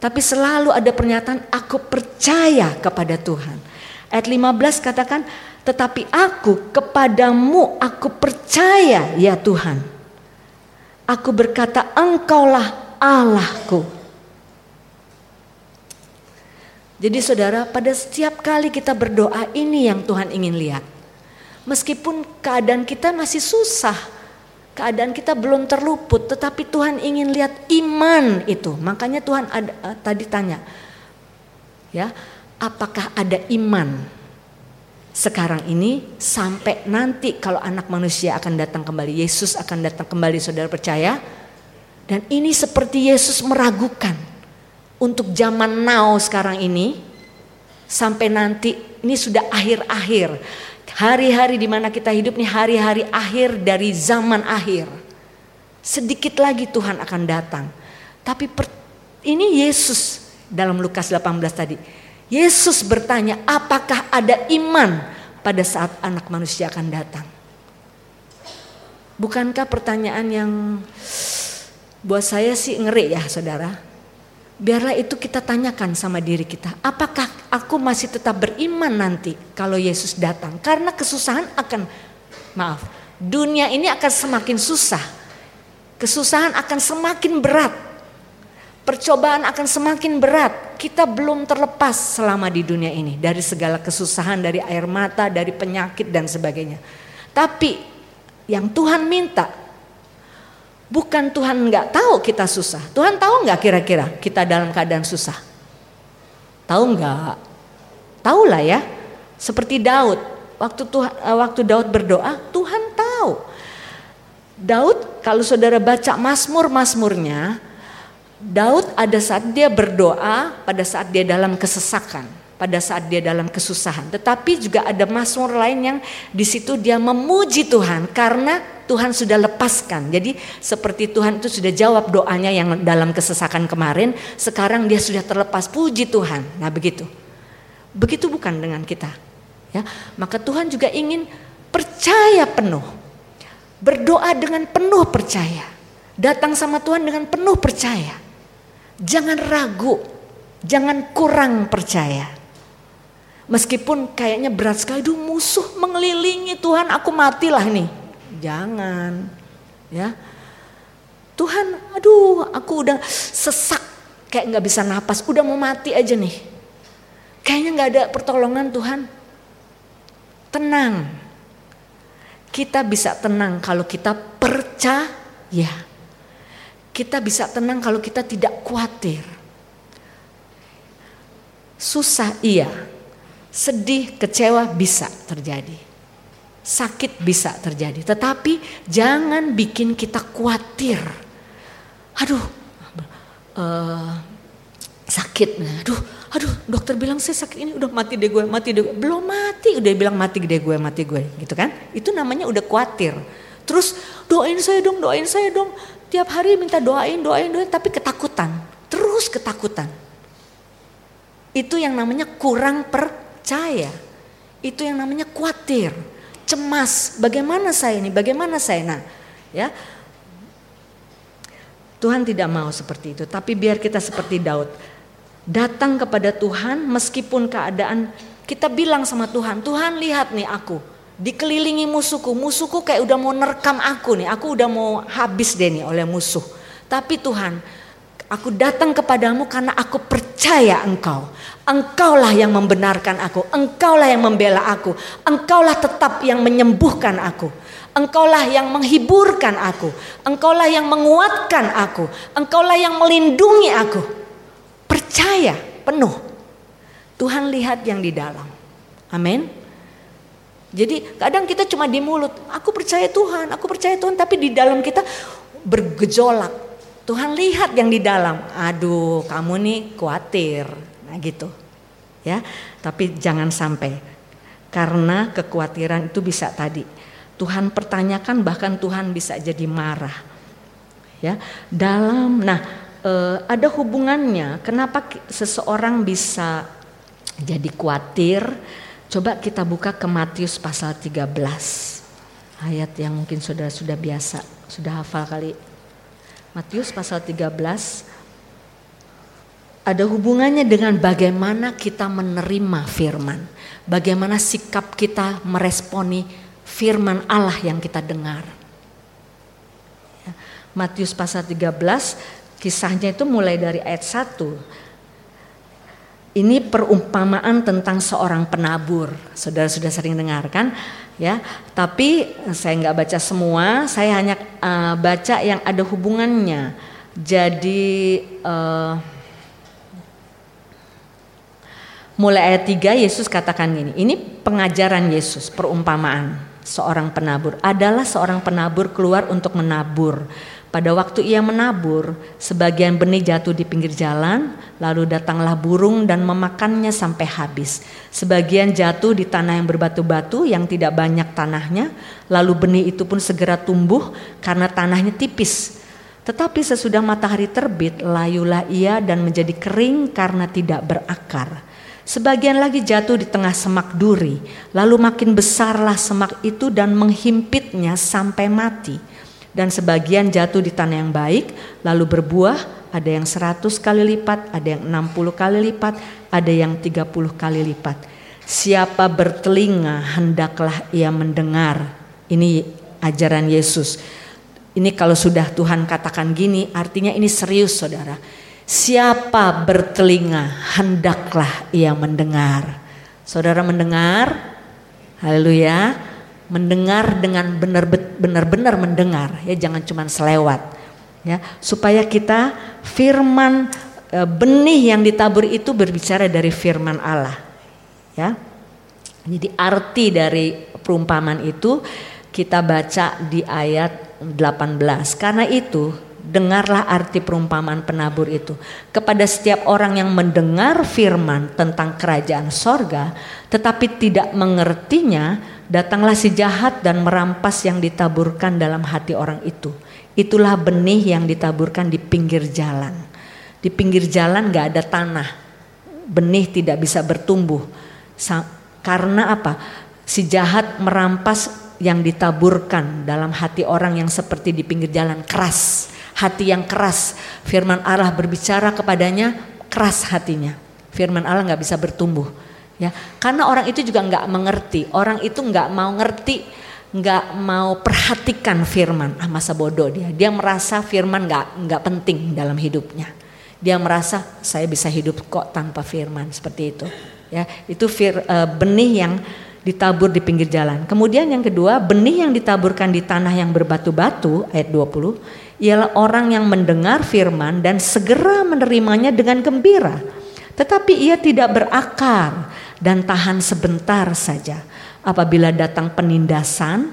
A: Tapi selalu ada pernyataan aku percaya kepada Tuhan. Ayat 15 katakan tetapi aku kepadamu aku percaya ya Tuhan. Aku berkata engkaulah Allahku. Jadi saudara, pada setiap kali kita berdoa ini yang Tuhan ingin lihat. Meskipun keadaan kita masih susah, keadaan kita belum terluput, tetapi Tuhan ingin lihat iman itu. Makanya Tuhan ada, uh, tadi tanya, ya, apakah ada iman sekarang ini sampai nanti kalau anak manusia akan datang kembali, Yesus akan datang kembali saudara percaya. Dan ini seperti Yesus meragukan untuk zaman now sekarang ini sampai nanti ini sudah akhir-akhir. Hari-hari di mana kita hidup nih hari-hari akhir dari zaman akhir. Sedikit lagi Tuhan akan datang. Tapi per, ini Yesus dalam Lukas 18 tadi. Yesus bertanya, apakah ada iman pada saat anak manusia akan datang? Bukankah pertanyaan yang buat saya sih ngeri ya saudara? Biarlah itu kita tanyakan sama diri kita. Apakah aku masih tetap beriman nanti kalau Yesus datang? Karena kesusahan akan, maaf, dunia ini akan semakin susah. Kesusahan akan semakin berat. Percobaan akan semakin berat. Kita belum terlepas selama di dunia ini. Dari segala kesusahan, dari air mata, dari penyakit dan sebagainya. Tapi yang Tuhan minta Bukan Tuhan nggak tahu kita susah. Tuhan tahu nggak kira-kira kita dalam keadaan susah? Tahu nggak? Tahu lah ya. Seperti Daud. Waktu Tuhan, eh, waktu Daud berdoa, Tuhan tahu. Daud kalau saudara baca Mazmur-Mazmurnya, Daud ada saat dia berdoa pada saat dia dalam kesesakan pada saat dia dalam kesusahan. Tetapi juga ada Mazmur lain yang di situ dia memuji Tuhan karena Tuhan sudah lepaskan. Jadi seperti Tuhan itu sudah jawab doanya yang dalam kesesakan kemarin, sekarang dia sudah terlepas. Puji Tuhan. Nah, begitu. Begitu bukan dengan kita. Ya, maka Tuhan juga ingin percaya penuh. Berdoa dengan penuh percaya. Datang sama Tuhan dengan penuh percaya. Jangan ragu, jangan kurang percaya. Meskipun kayaknya berat sekali, duh musuh mengelilingi Tuhan, aku matilah nih. Jangan, ya. Tuhan, aduh, aku udah sesak, kayak nggak bisa napas, udah mau mati aja nih. Kayaknya nggak ada pertolongan Tuhan. Tenang, kita bisa tenang kalau kita percaya. Kita bisa tenang kalau kita tidak khawatir. Susah iya, Sedih, kecewa bisa terjadi. Sakit bisa terjadi. Tetapi jangan bikin kita khawatir. Aduh, uh, sakit. Aduh, aduh dokter bilang saya sakit ini udah mati deh gue, mati deh gue. Belum mati, udah bilang mati deh gue, mati gue. Gitu kan. Itu namanya udah khawatir. Terus doain saya dong, doain saya dong. Tiap hari minta doain, doain, doain. Tapi ketakutan. Terus ketakutan. Itu yang namanya kurang per percaya. Itu yang namanya khawatir, cemas. Bagaimana saya ini? Bagaimana saya? Nah, ya. Tuhan tidak mau seperti itu, tapi biar kita seperti Daud. Datang kepada Tuhan meskipun keadaan kita bilang sama Tuhan, Tuhan lihat nih aku dikelilingi musuhku, musuhku kayak udah mau nerkam aku nih, aku udah mau habis deh nih oleh musuh. Tapi Tuhan, Aku datang kepadamu karena aku percaya engkau. Engkaulah yang membenarkan aku. Engkaulah yang membela aku. Engkaulah tetap yang menyembuhkan aku. Engkaulah yang menghiburkan aku. Engkaulah yang menguatkan aku. Engkaulah yang melindungi aku. Percaya penuh. Tuhan lihat yang di dalam. Amin. Jadi kadang kita cuma di mulut, aku percaya Tuhan, aku percaya Tuhan, tapi di dalam kita bergejolak, Tuhan lihat yang di dalam. Aduh, kamu nih khawatir. Nah gitu. Ya, tapi jangan sampai karena kekhawatiran itu bisa tadi Tuhan pertanyakan bahkan Tuhan bisa jadi marah. Ya, dalam nah e, ada hubungannya kenapa seseorang bisa jadi khawatir? Coba kita buka ke Matius pasal 13. Ayat yang mungkin sudah sudah biasa, sudah hafal kali Matius pasal 13 ada hubungannya dengan bagaimana kita menerima firman. Bagaimana sikap kita meresponi firman Allah yang kita dengar. Ya, Matius pasal 13 kisahnya itu mulai dari ayat 1 ini perumpamaan tentang seorang penabur. Saudara sudah sering dengar kan? Ya, tapi saya nggak baca semua. Saya hanya uh, baca yang ada hubungannya. Jadi uh, mulai ayat 3 Yesus katakan gini, ini pengajaran Yesus, perumpamaan seorang penabur. Adalah seorang penabur keluar untuk menabur. Pada waktu ia menabur, sebagian benih jatuh di pinggir jalan, lalu datanglah burung dan memakannya sampai habis. Sebagian jatuh di tanah yang berbatu-batu yang tidak banyak tanahnya, lalu benih itu pun segera tumbuh karena tanahnya tipis. Tetapi sesudah matahari terbit, layulah ia dan menjadi kering karena tidak berakar. Sebagian lagi jatuh di tengah semak duri, lalu makin besarlah semak itu dan menghimpitnya sampai mati dan sebagian jatuh di tanah yang baik lalu berbuah ada yang 100 kali lipat ada yang 60 kali lipat ada yang 30 kali lipat. Siapa bertelinga hendaklah ia mendengar. Ini ajaran Yesus. Ini kalau sudah Tuhan katakan gini artinya ini serius saudara. Siapa bertelinga hendaklah ia mendengar. Saudara mendengar? Haleluya mendengar dengan benar-benar mendengar ya jangan cuma selewat ya supaya kita firman e, benih yang ditabur itu berbicara dari firman Allah ya jadi arti dari perumpamaan itu kita baca di ayat 18 karena itu dengarlah arti perumpamaan penabur itu. Kepada setiap orang yang mendengar firman tentang kerajaan sorga, tetapi tidak mengertinya, datanglah si jahat dan merampas yang ditaburkan dalam hati orang itu. Itulah benih yang ditaburkan di pinggir jalan. Di pinggir jalan gak ada tanah, benih tidak bisa bertumbuh. Karena apa? Si jahat merampas yang ditaburkan dalam hati orang yang seperti di pinggir jalan keras hati yang keras. Firman Allah berbicara kepadanya keras hatinya. Firman Allah nggak bisa bertumbuh. Ya, karena orang itu juga nggak mengerti. Orang itu nggak mau ngerti, nggak mau perhatikan firman. Ah masa bodoh dia. Dia merasa firman nggak nggak penting dalam hidupnya. Dia merasa saya bisa hidup kok tanpa firman seperti itu. Ya, itu fir, uh, benih yang ditabur di pinggir jalan. Kemudian yang kedua, benih yang ditaburkan di tanah yang berbatu-batu ayat 20 ialah orang yang mendengar firman dan segera menerimanya dengan gembira. Tetapi ia tidak berakar dan tahan sebentar saja. Apabila datang penindasan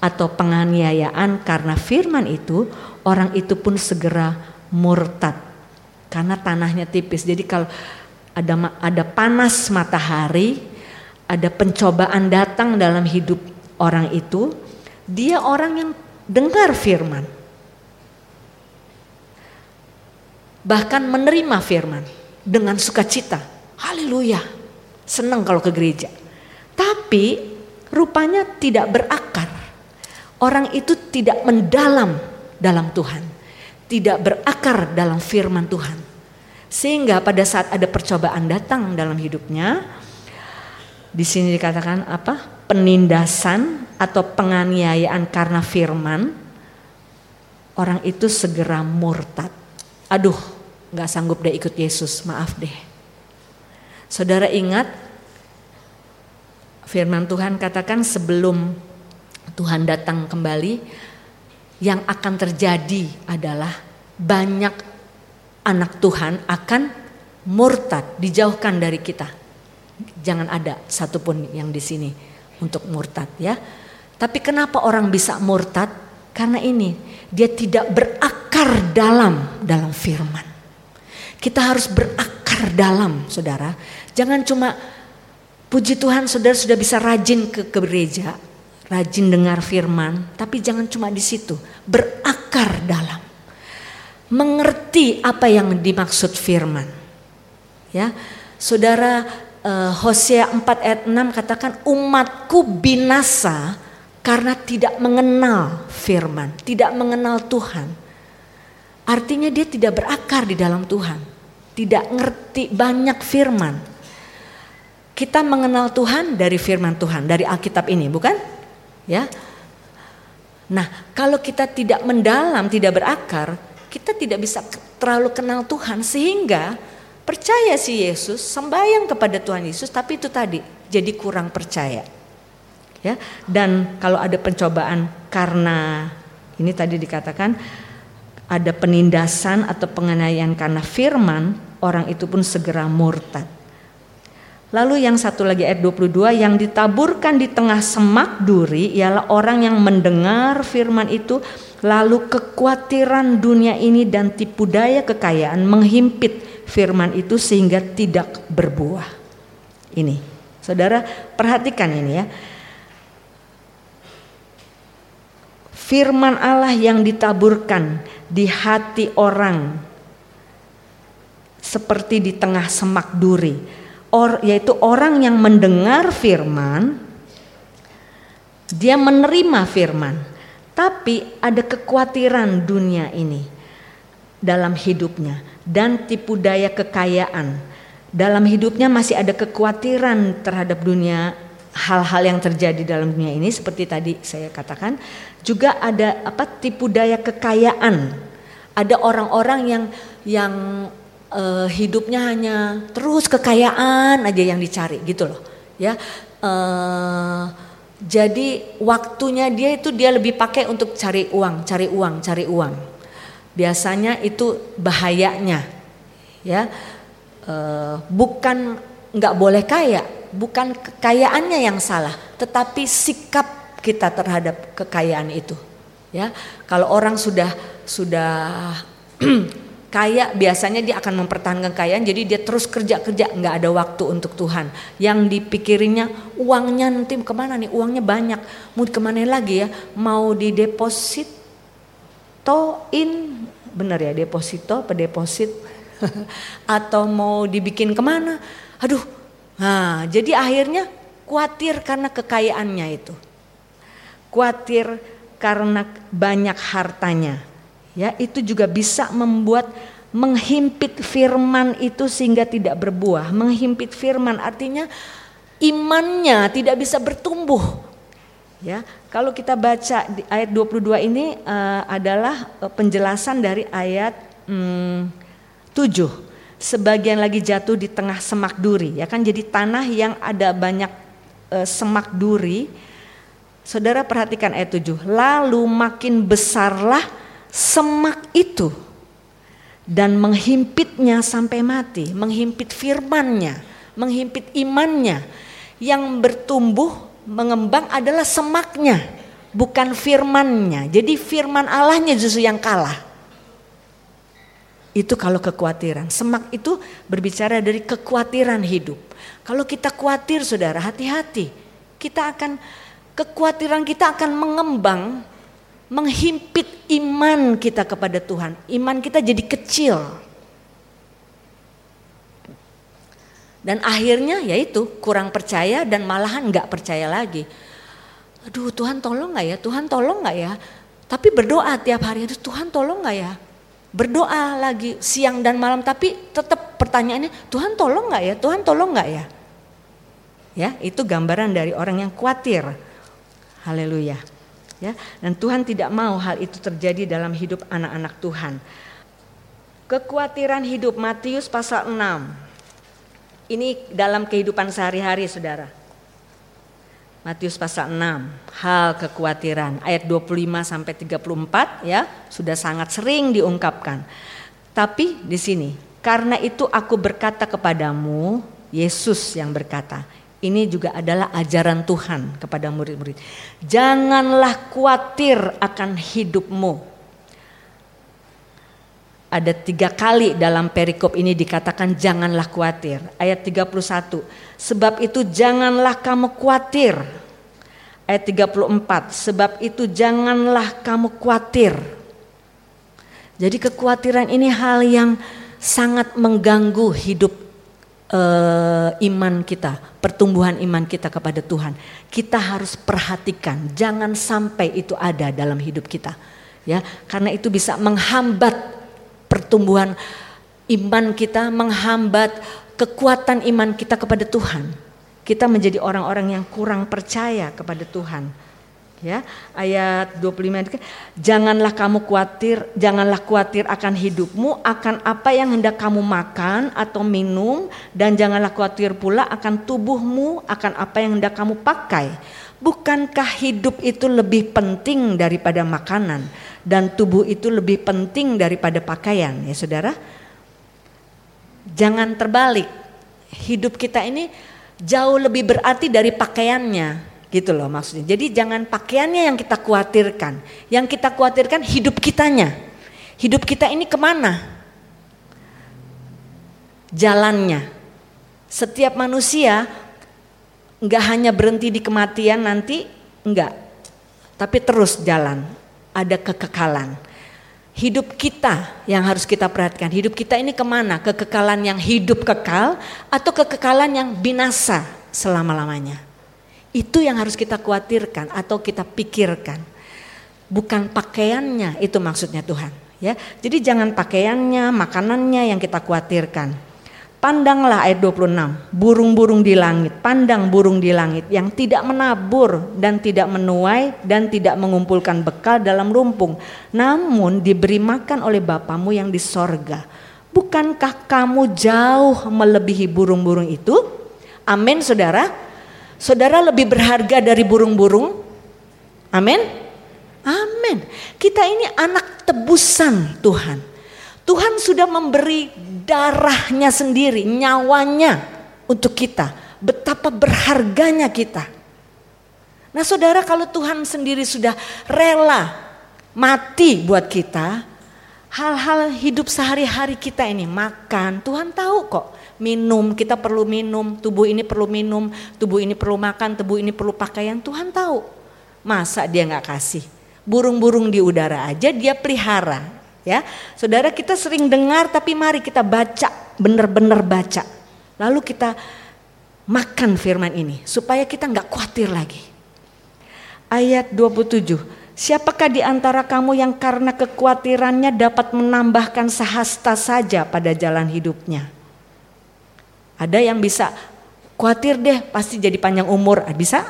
A: atau penganiayaan karena firman itu, orang itu pun segera murtad. Karena tanahnya tipis. Jadi kalau ada ada panas matahari, ada pencobaan datang dalam hidup orang itu, dia orang yang dengar firman bahkan menerima firman dengan sukacita. Haleluya. Senang kalau ke gereja. Tapi rupanya tidak berakar. Orang itu tidak mendalam dalam Tuhan. Tidak berakar dalam firman Tuhan. Sehingga pada saat ada percobaan datang dalam hidupnya, di sini dikatakan apa? Penindasan atau penganiayaan karena firman, orang itu segera murtad. Aduh, nggak sanggup deh ikut Yesus, maaf deh. Saudara ingat firman Tuhan katakan sebelum Tuhan datang kembali yang akan terjadi adalah banyak anak Tuhan akan murtad, dijauhkan dari kita. Jangan ada satupun yang di sini untuk murtad ya. Tapi kenapa orang bisa murtad? Karena ini dia tidak berakar dalam dalam firman. Kita harus berakar dalam, saudara. Jangan cuma puji Tuhan, saudara sudah bisa rajin ke, gereja, rajin dengar firman, tapi jangan cuma di situ, berakar dalam. Mengerti apa yang dimaksud firman. Ya, Saudara uh, Hosea 4 ayat 6 katakan umatku binasa karena tidak mengenal firman, tidak mengenal Tuhan. Artinya dia tidak berakar di dalam Tuhan. Tidak ngerti banyak firman. Kita mengenal Tuhan dari firman Tuhan, dari Alkitab ini, bukan? Ya. Nah, kalau kita tidak mendalam, tidak berakar, kita tidak bisa terlalu kenal Tuhan sehingga percaya si Yesus, sembahyang kepada Tuhan Yesus, tapi itu tadi jadi kurang percaya. Ya, dan kalau ada pencobaan karena ini tadi dikatakan ada penindasan atau penganiayaan karena firman, orang itu pun segera murtad. Lalu yang satu lagi ayat 22 yang ditaburkan di tengah semak duri ialah orang yang mendengar firman itu lalu kekhawatiran dunia ini dan tipu daya kekayaan menghimpit firman itu sehingga tidak berbuah. Ini. Saudara perhatikan ini ya. Firman Allah yang ditaburkan di hati orang seperti di tengah semak duri. Or, yaitu orang yang mendengar firman, dia menerima firman, tapi ada kekhawatiran dunia ini dalam hidupnya dan tipu daya kekayaan. Dalam hidupnya masih ada kekhawatiran terhadap dunia hal-hal yang terjadi dalam dunia ini. Seperti tadi saya katakan juga ada apa tipu daya kekayaan. Ada orang-orang yang yang uh, hidupnya hanya terus kekayaan aja yang dicari gitu loh ya. Uh, jadi waktunya dia itu dia lebih pakai untuk cari uang cari uang cari uang. Biasanya itu bahayanya ya. Uh, bukan nggak boleh kaya bukan kekayaannya yang salah tetapi sikap kita terhadap kekayaan itu ya. Kalau orang sudah sudah kaya biasanya dia akan mempertahankan kekayaan jadi dia terus kerja kerja nggak ada waktu untuk Tuhan. Yang dipikirinya uangnya nanti ke mana nih? Uangnya banyak. Mau ke mana lagi ya? Mau di deposit in bener ya deposito apa deposit atau mau dibikin ke mana? Aduh nah jadi akhirnya khawatir karena kekayaannya itu. Khawatir karena banyak hartanya ya itu juga bisa membuat menghimpit firman itu sehingga tidak berbuah. Menghimpit firman artinya imannya tidak bisa bertumbuh. Ya, kalau kita baca di ayat 22 ini uh, adalah uh, penjelasan dari ayat um, 7. Sebagian lagi jatuh di tengah semak duri, ya kan jadi tanah yang ada banyak uh, semak duri. Saudara perhatikan ayat 7. Lalu makin besarlah semak itu dan menghimpitnya sampai mati, menghimpit firmannya, menghimpit imannya. Yang bertumbuh, mengembang adalah semaknya, bukan firmannya. Jadi firman Allahnya justru yang kalah. Itu kalau kekhawatiran. Semak itu berbicara dari kekhawatiran hidup. Kalau kita khawatir saudara, hati-hati. Kita akan, kekhawatiran kita akan mengembang menghimpit iman kita kepada Tuhan. Iman kita jadi kecil. Dan akhirnya yaitu kurang percaya dan malahan nggak percaya lagi. Aduh Tuhan tolong nggak ya, Tuhan tolong nggak ya. Tapi berdoa tiap hari, aduh Tuhan tolong nggak ya. Berdoa lagi siang dan malam tapi tetap pertanyaannya Tuhan tolong nggak ya, Tuhan tolong nggak ya. Ya itu gambaran dari orang yang khawatir. Haleluya ya dan Tuhan tidak mau hal itu terjadi dalam hidup anak-anak Tuhan. Kekhawatiran hidup Matius pasal 6. Ini dalam kehidupan sehari-hari Saudara. Matius pasal 6, hal kekhawatiran ayat 25 sampai 34 ya, sudah sangat sering diungkapkan. Tapi di sini, karena itu aku berkata kepadamu, Yesus yang berkata, ini juga adalah ajaran Tuhan kepada murid-murid. Janganlah khawatir akan hidupmu. Ada tiga kali dalam perikop ini dikatakan janganlah khawatir. Ayat 31. Sebab itu janganlah kamu khawatir. Ayat 34. Sebab itu janganlah kamu khawatir. Jadi kekhawatiran ini hal yang sangat mengganggu hidup uh, iman kita, pertumbuhan iman kita kepada Tuhan. Kita harus perhatikan, jangan sampai itu ada dalam hidup kita. Ya, karena itu bisa menghambat pertumbuhan iman kita, menghambat kekuatan iman kita kepada Tuhan. Kita menjadi orang-orang yang kurang percaya kepada Tuhan ya. Ayat 25 janganlah kamu khawatir janganlah khawatir akan hidupmu akan apa yang hendak kamu makan atau minum dan janganlah khawatir pula akan tubuhmu akan apa yang hendak kamu pakai. Bukankah hidup itu lebih penting daripada makanan? Dan tubuh itu lebih penting daripada pakaian ya saudara? Jangan terbalik. Hidup kita ini jauh lebih berarti dari pakaiannya. Gitu loh maksudnya. Jadi jangan pakaiannya yang kita khawatirkan. Yang kita khawatirkan hidup kitanya. Hidup kita ini ke mana? Jalannya. Setiap manusia nggak hanya berhenti di kematian nanti, enggak. Tapi terus jalan. Ada kekekalan. Hidup kita yang harus kita perhatikan. Hidup kita ini ke mana? Kekekalan yang hidup kekal atau kekekalan yang binasa selama-lamanya. Itu yang harus kita khawatirkan atau kita pikirkan. Bukan pakaiannya, itu maksudnya Tuhan. Ya, jadi jangan pakaiannya, makanannya yang kita khawatirkan. Pandanglah ayat 26, burung-burung di langit, pandang burung di langit yang tidak menabur dan tidak menuai dan tidak mengumpulkan bekal dalam rumpung, namun diberi makan oleh Bapamu yang di sorga. Bukankah kamu jauh melebihi burung-burung itu? Amin saudara. Saudara lebih berharga dari burung-burung? Amin. Amin. Kita ini anak tebusan Tuhan. Tuhan sudah memberi darahnya sendiri, nyawanya untuk kita. Betapa berharganya kita. Nah saudara kalau Tuhan sendiri sudah rela mati buat kita, hal-hal hidup sehari-hari kita ini makan, Tuhan tahu kok minum, kita perlu minum, tubuh ini perlu minum, tubuh ini perlu makan, tubuh ini perlu pakaian, Tuhan tahu. Masa dia nggak kasih? Burung-burung di udara aja dia pelihara, ya. Saudara kita sering dengar tapi mari kita baca, benar-benar baca. Lalu kita makan firman ini supaya kita nggak khawatir lagi. Ayat 27. Siapakah di antara kamu yang karena kekhawatirannya dapat menambahkan sehasta saja pada jalan hidupnya? Ada yang bisa khawatir deh pasti jadi panjang umur, ah, bisa?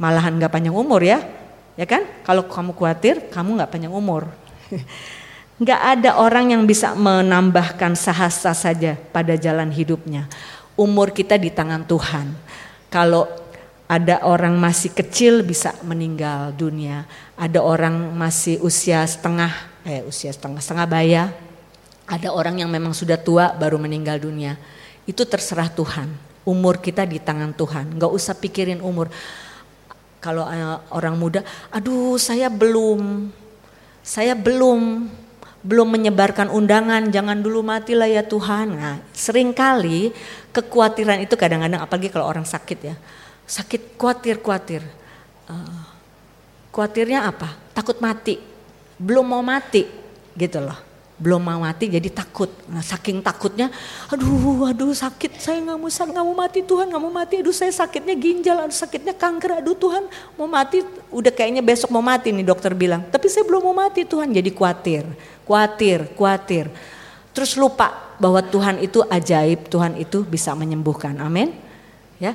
A: Malahan nggak panjang umur ya, ya kan? Kalau kamu khawatir, kamu nggak panjang umur. Nggak ada orang yang bisa menambahkan sahasa saja pada jalan hidupnya. Umur kita di tangan Tuhan. Kalau ada orang masih kecil bisa meninggal dunia. Ada orang masih usia setengah, eh usia setengah setengah baya. Ada orang yang memang sudah tua baru meninggal dunia itu terserah Tuhan. Umur kita di tangan Tuhan. Gak usah pikirin umur. Kalau uh, orang muda, aduh saya belum, saya belum, belum menyebarkan undangan, jangan dulu matilah ya Tuhan. Nah, sering kali kekhawatiran itu kadang-kadang, apalagi kalau orang sakit ya, sakit khawatir-khawatir. Uh, khawatirnya apa? Takut mati, belum mau mati, gitu loh belum mau mati jadi takut. Nah, saking takutnya, aduh, aduh sakit, saya nggak mau nggak mau mati Tuhan, nggak mau mati. Aduh, saya sakitnya ginjal, aduh sakitnya kanker, aduh Tuhan mau mati. Udah kayaknya besok mau mati nih dokter bilang. Tapi saya belum mau mati Tuhan, jadi khawatir, khawatir, khawatir. Terus lupa bahwa Tuhan itu ajaib, Tuhan itu bisa menyembuhkan. Amin. Ya.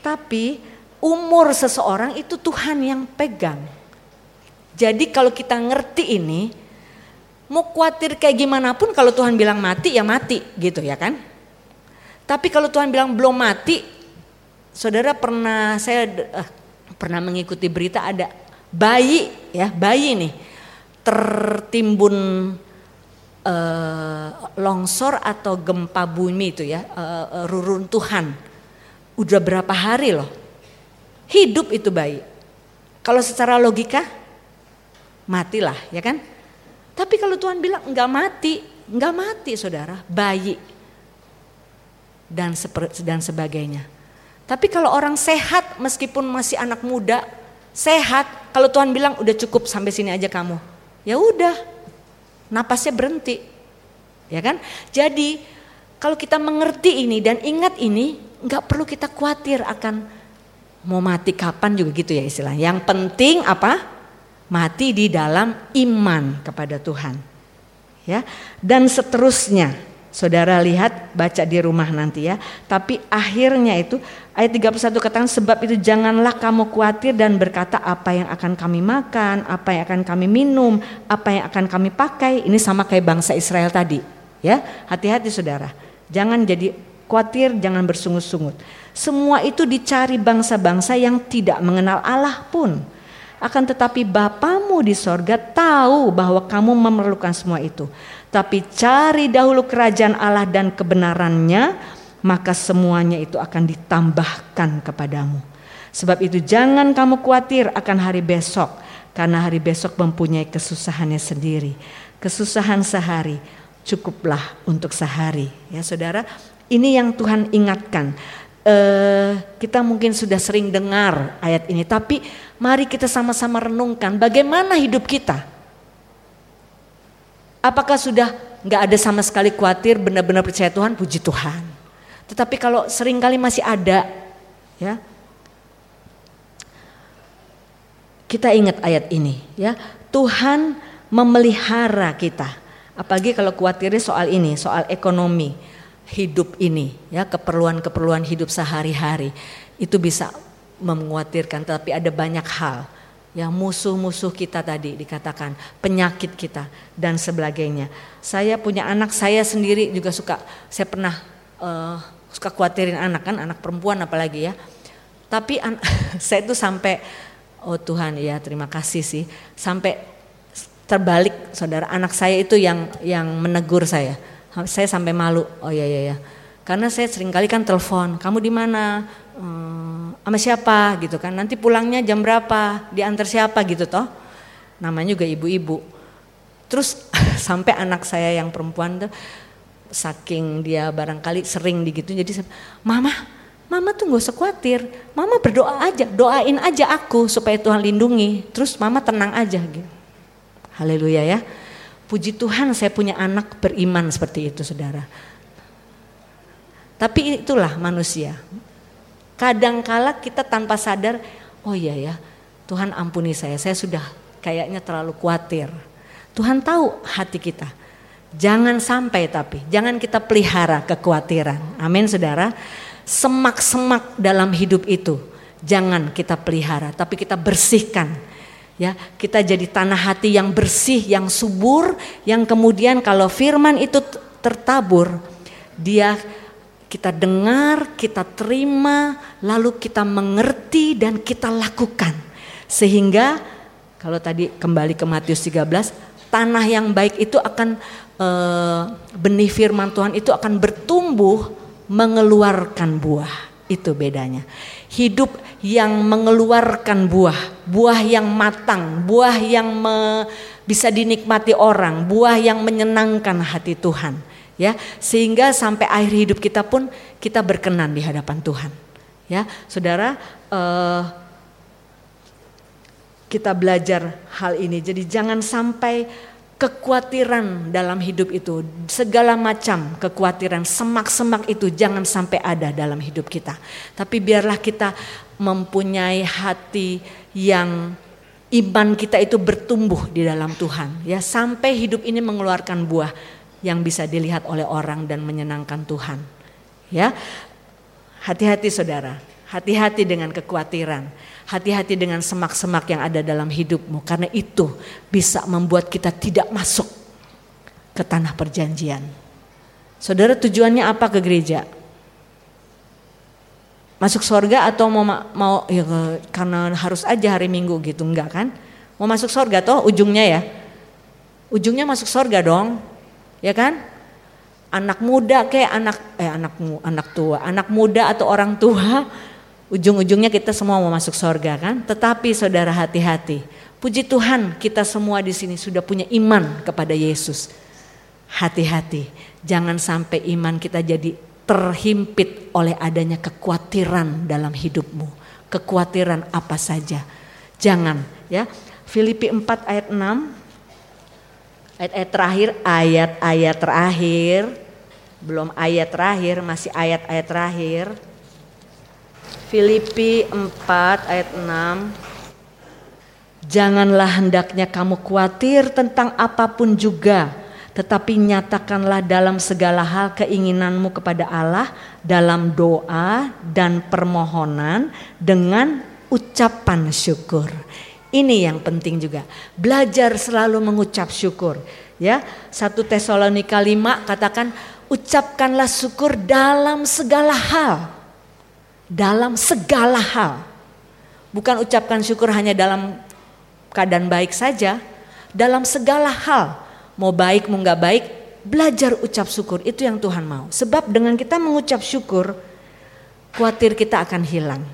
A: Tapi umur seseorang itu Tuhan yang pegang. Jadi kalau kita ngerti ini, Mau khawatir kayak gimana pun kalau Tuhan bilang mati ya mati gitu ya kan. Tapi kalau Tuhan bilang belum mati, saudara pernah saya uh, pernah mengikuti berita ada bayi ya bayi nih tertimbun uh, longsor atau gempa bumi itu ya uh, reruntuhan. Udah berapa hari loh hidup itu bayi. Kalau secara logika matilah ya kan tapi kalau Tuhan bilang enggak mati, enggak mati saudara, bayi dan dan sebagainya. Tapi kalau orang sehat meskipun masih anak muda, sehat, kalau Tuhan bilang udah cukup sampai sini aja kamu. Ya udah. Napasnya berhenti. Ya kan? Jadi kalau kita mengerti ini dan ingat ini, enggak perlu kita khawatir akan mau mati kapan juga gitu ya istilah. Yang penting apa? Mati di dalam iman kepada Tuhan. Ya, dan seterusnya. Saudara lihat baca di rumah nanti ya. Tapi akhirnya itu ayat 31 katakan sebab itu janganlah kamu khawatir dan berkata apa yang akan kami makan, apa yang akan kami minum, apa yang akan kami pakai. Ini sama kayak bangsa Israel tadi. Ya, hati-hati saudara. Jangan jadi khawatir, jangan bersungut-sungut. Semua itu dicari bangsa-bangsa yang tidak mengenal Allah pun akan tetapi Bapamu di sorga tahu bahwa kamu memerlukan semua itu. Tapi cari dahulu kerajaan Allah dan kebenarannya, maka semuanya itu akan ditambahkan kepadamu. Sebab itu jangan kamu khawatir akan hari besok, karena hari besok mempunyai kesusahannya sendiri. Kesusahan sehari cukuplah untuk sehari. Ya saudara, ini yang Tuhan ingatkan. Uh, kita mungkin sudah sering dengar ayat ini, tapi mari kita sama-sama renungkan bagaimana hidup kita. Apakah sudah nggak ada sama sekali khawatir, benar-benar percaya Tuhan, puji Tuhan. Tetapi kalau sering kali masih ada, ya kita ingat ayat ini ya Tuhan memelihara kita apalagi kalau khawatirnya soal ini soal ekonomi hidup ini ya keperluan-keperluan hidup sehari-hari itu bisa mengkhawatirkan tapi ada banyak hal ya musuh-musuh kita tadi dikatakan penyakit kita dan sebagainya. Saya punya anak saya sendiri juga suka saya pernah uh, suka khawatirin anak kan anak perempuan apalagi ya. Tapi saya itu sampai Oh Tuhan ya terima kasih sih sampai terbalik saudara anak saya itu yang yang menegur saya. Saya sampai malu oh ya ya ya. Karena saya sering kali kan telepon kamu di mana hmm, sama siapa gitu kan nanti pulangnya jam berapa diantar siapa gitu toh namanya juga ibu-ibu terus sampai anak saya yang perempuan tuh saking dia barangkali sering digitu jadi mama Mama tuh gak usah khawatir, mama berdoa aja, doain aja aku supaya Tuhan lindungi. Terus mama tenang aja gitu. Haleluya ya. Puji Tuhan saya punya anak beriman seperti itu saudara. Tapi itulah manusia. Kadangkala kita tanpa sadar, oh iya ya Tuhan ampuni saya, saya sudah kayaknya terlalu khawatir. Tuhan tahu hati kita. Jangan sampai tapi, jangan kita pelihara kekhawatiran. Amin saudara semak-semak dalam hidup itu jangan kita pelihara tapi kita bersihkan ya kita jadi tanah hati yang bersih yang subur yang kemudian kalau firman itu tertabur dia kita dengar kita terima lalu kita mengerti dan kita lakukan sehingga kalau tadi kembali ke Matius 13 tanah yang baik itu akan e, benih firman Tuhan itu akan bertumbuh mengeluarkan buah. Itu bedanya. Hidup yang mengeluarkan buah, buah yang matang, buah yang me, bisa dinikmati orang, buah yang menyenangkan hati Tuhan. Ya, sehingga sampai akhir hidup kita pun kita berkenan di hadapan Tuhan. Ya, saudara, uh, kita belajar hal ini. Jadi jangan sampai kekhawatiran dalam hidup itu, segala macam kekhawatiran, semak-semak itu jangan sampai ada dalam hidup kita. Tapi biarlah kita mempunyai hati yang iman kita itu bertumbuh di dalam Tuhan, ya sampai hidup ini mengeluarkan buah yang bisa dilihat oleh orang dan menyenangkan Tuhan. Ya. Hati-hati Saudara, hati-hati dengan kekhawatiran Hati-hati dengan semak-semak yang ada dalam hidupmu karena itu bisa membuat kita tidak masuk ke tanah perjanjian. Saudara tujuannya apa ke gereja? Masuk surga atau mau mau ya, karena harus aja hari Minggu gitu enggak kan? Mau masuk surga toh ujungnya ya. Ujungnya masuk surga dong. Ya kan? Anak muda kayak anak eh anak anak tua, anak muda atau orang tua Ujung-ujungnya kita semua mau masuk surga kan? Tetapi saudara hati-hati. Puji Tuhan kita semua di sini sudah punya iman kepada Yesus. Hati-hati, jangan sampai iman kita jadi terhimpit oleh adanya kekhawatiran dalam hidupmu. Kekhawatiran apa saja. Jangan ya. Filipi 4 ayat 6 ayat-ayat terakhir, ayat-ayat terakhir, belum ayat terakhir, masih ayat-ayat terakhir. Filipi 4 ayat 6 Janganlah hendaknya kamu khawatir tentang apa pun juga tetapi nyatakanlah dalam segala hal keinginanmu kepada Allah dalam doa dan permohonan dengan ucapan syukur. Ini yang penting juga. Belajar selalu mengucap syukur. Ya, 1 Tesalonika 5 katakan ucapkanlah syukur dalam segala hal dalam segala hal. Bukan ucapkan syukur hanya dalam keadaan baik saja, dalam segala hal. Mau baik mau nggak baik, belajar ucap syukur itu yang Tuhan mau. Sebab dengan kita mengucap syukur, khawatir kita akan hilang.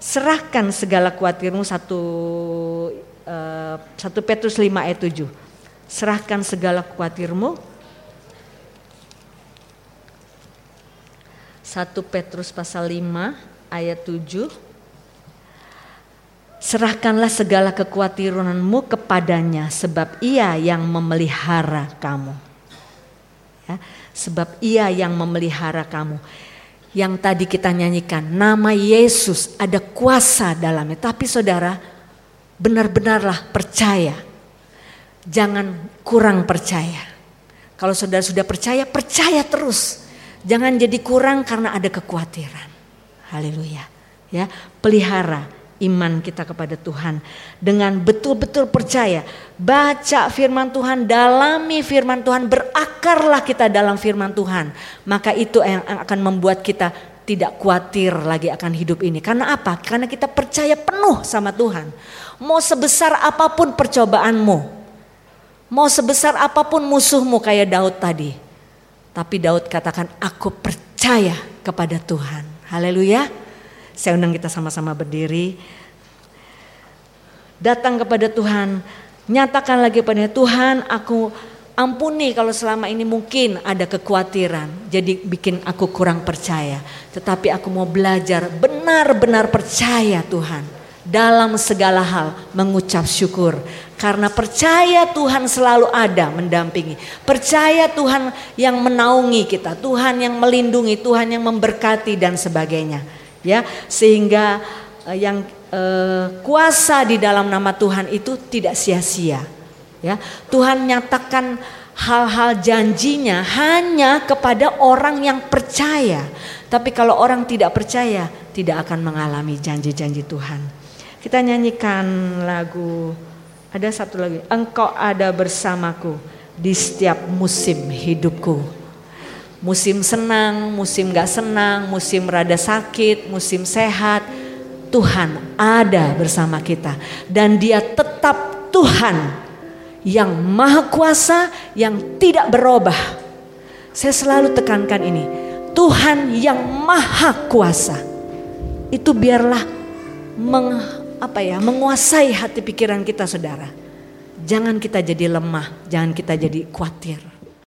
A: Serahkan segala khawatirmu satu uh, satu Petrus 5 ayat 7. Serahkan segala khawatirmu. Satu Petrus pasal 5 ayat 7 Serahkanlah segala kekhawatiranmu kepadanya sebab ia yang memelihara kamu. Ya, sebab ia yang memelihara kamu. Yang tadi kita nyanyikan, nama Yesus ada kuasa dalamnya. Tapi saudara, benar-benarlah percaya. Jangan kurang percaya. Kalau saudara sudah percaya, percaya terus. Jangan jadi kurang karena ada kekhawatiran. Haleluya. Ya, pelihara iman kita kepada Tuhan. Dengan betul-betul percaya baca firman Tuhan dalami firman Tuhan berakarlah kita dalam firman Tuhan maka itu yang akan membuat kita tidak khawatir lagi akan hidup ini. Karena apa? Karena kita percaya penuh sama Tuhan. Mau sebesar apa pun percobaanmu mau sebesar apa pun musuhmu kayak Daud tadi tapi Daud katakan aku percaya kepada Tuhan. Haleluya saya undang kita sama-sama berdiri. Datang kepada Tuhan, nyatakan lagi pada Tuhan, aku ampuni kalau selama ini mungkin ada kekhawatiran, jadi bikin aku kurang percaya. Tetapi aku mau belajar benar-benar percaya Tuhan dalam segala hal mengucap syukur karena percaya Tuhan selalu ada mendampingi. Percaya Tuhan yang menaungi kita, Tuhan yang melindungi, Tuhan yang memberkati dan sebagainya ya sehingga uh, yang uh, kuasa di dalam nama Tuhan itu tidak sia-sia ya. Tuhan nyatakan hal-hal janjinya hanya kepada orang yang percaya. Tapi kalau orang tidak percaya tidak akan mengalami janji-janji Tuhan. Kita nyanyikan lagu ada satu lagi engkau ada bersamaku di setiap musim hidupku Musim senang, musim gak senang, musim rada sakit, musim sehat. Tuhan ada bersama kita. Dan dia tetap Tuhan yang maha kuasa, yang tidak berubah. Saya selalu tekankan ini. Tuhan yang maha kuasa. Itu biarlah meng, apa ya, menguasai hati pikiran kita saudara. Jangan kita jadi lemah, jangan kita jadi khawatir.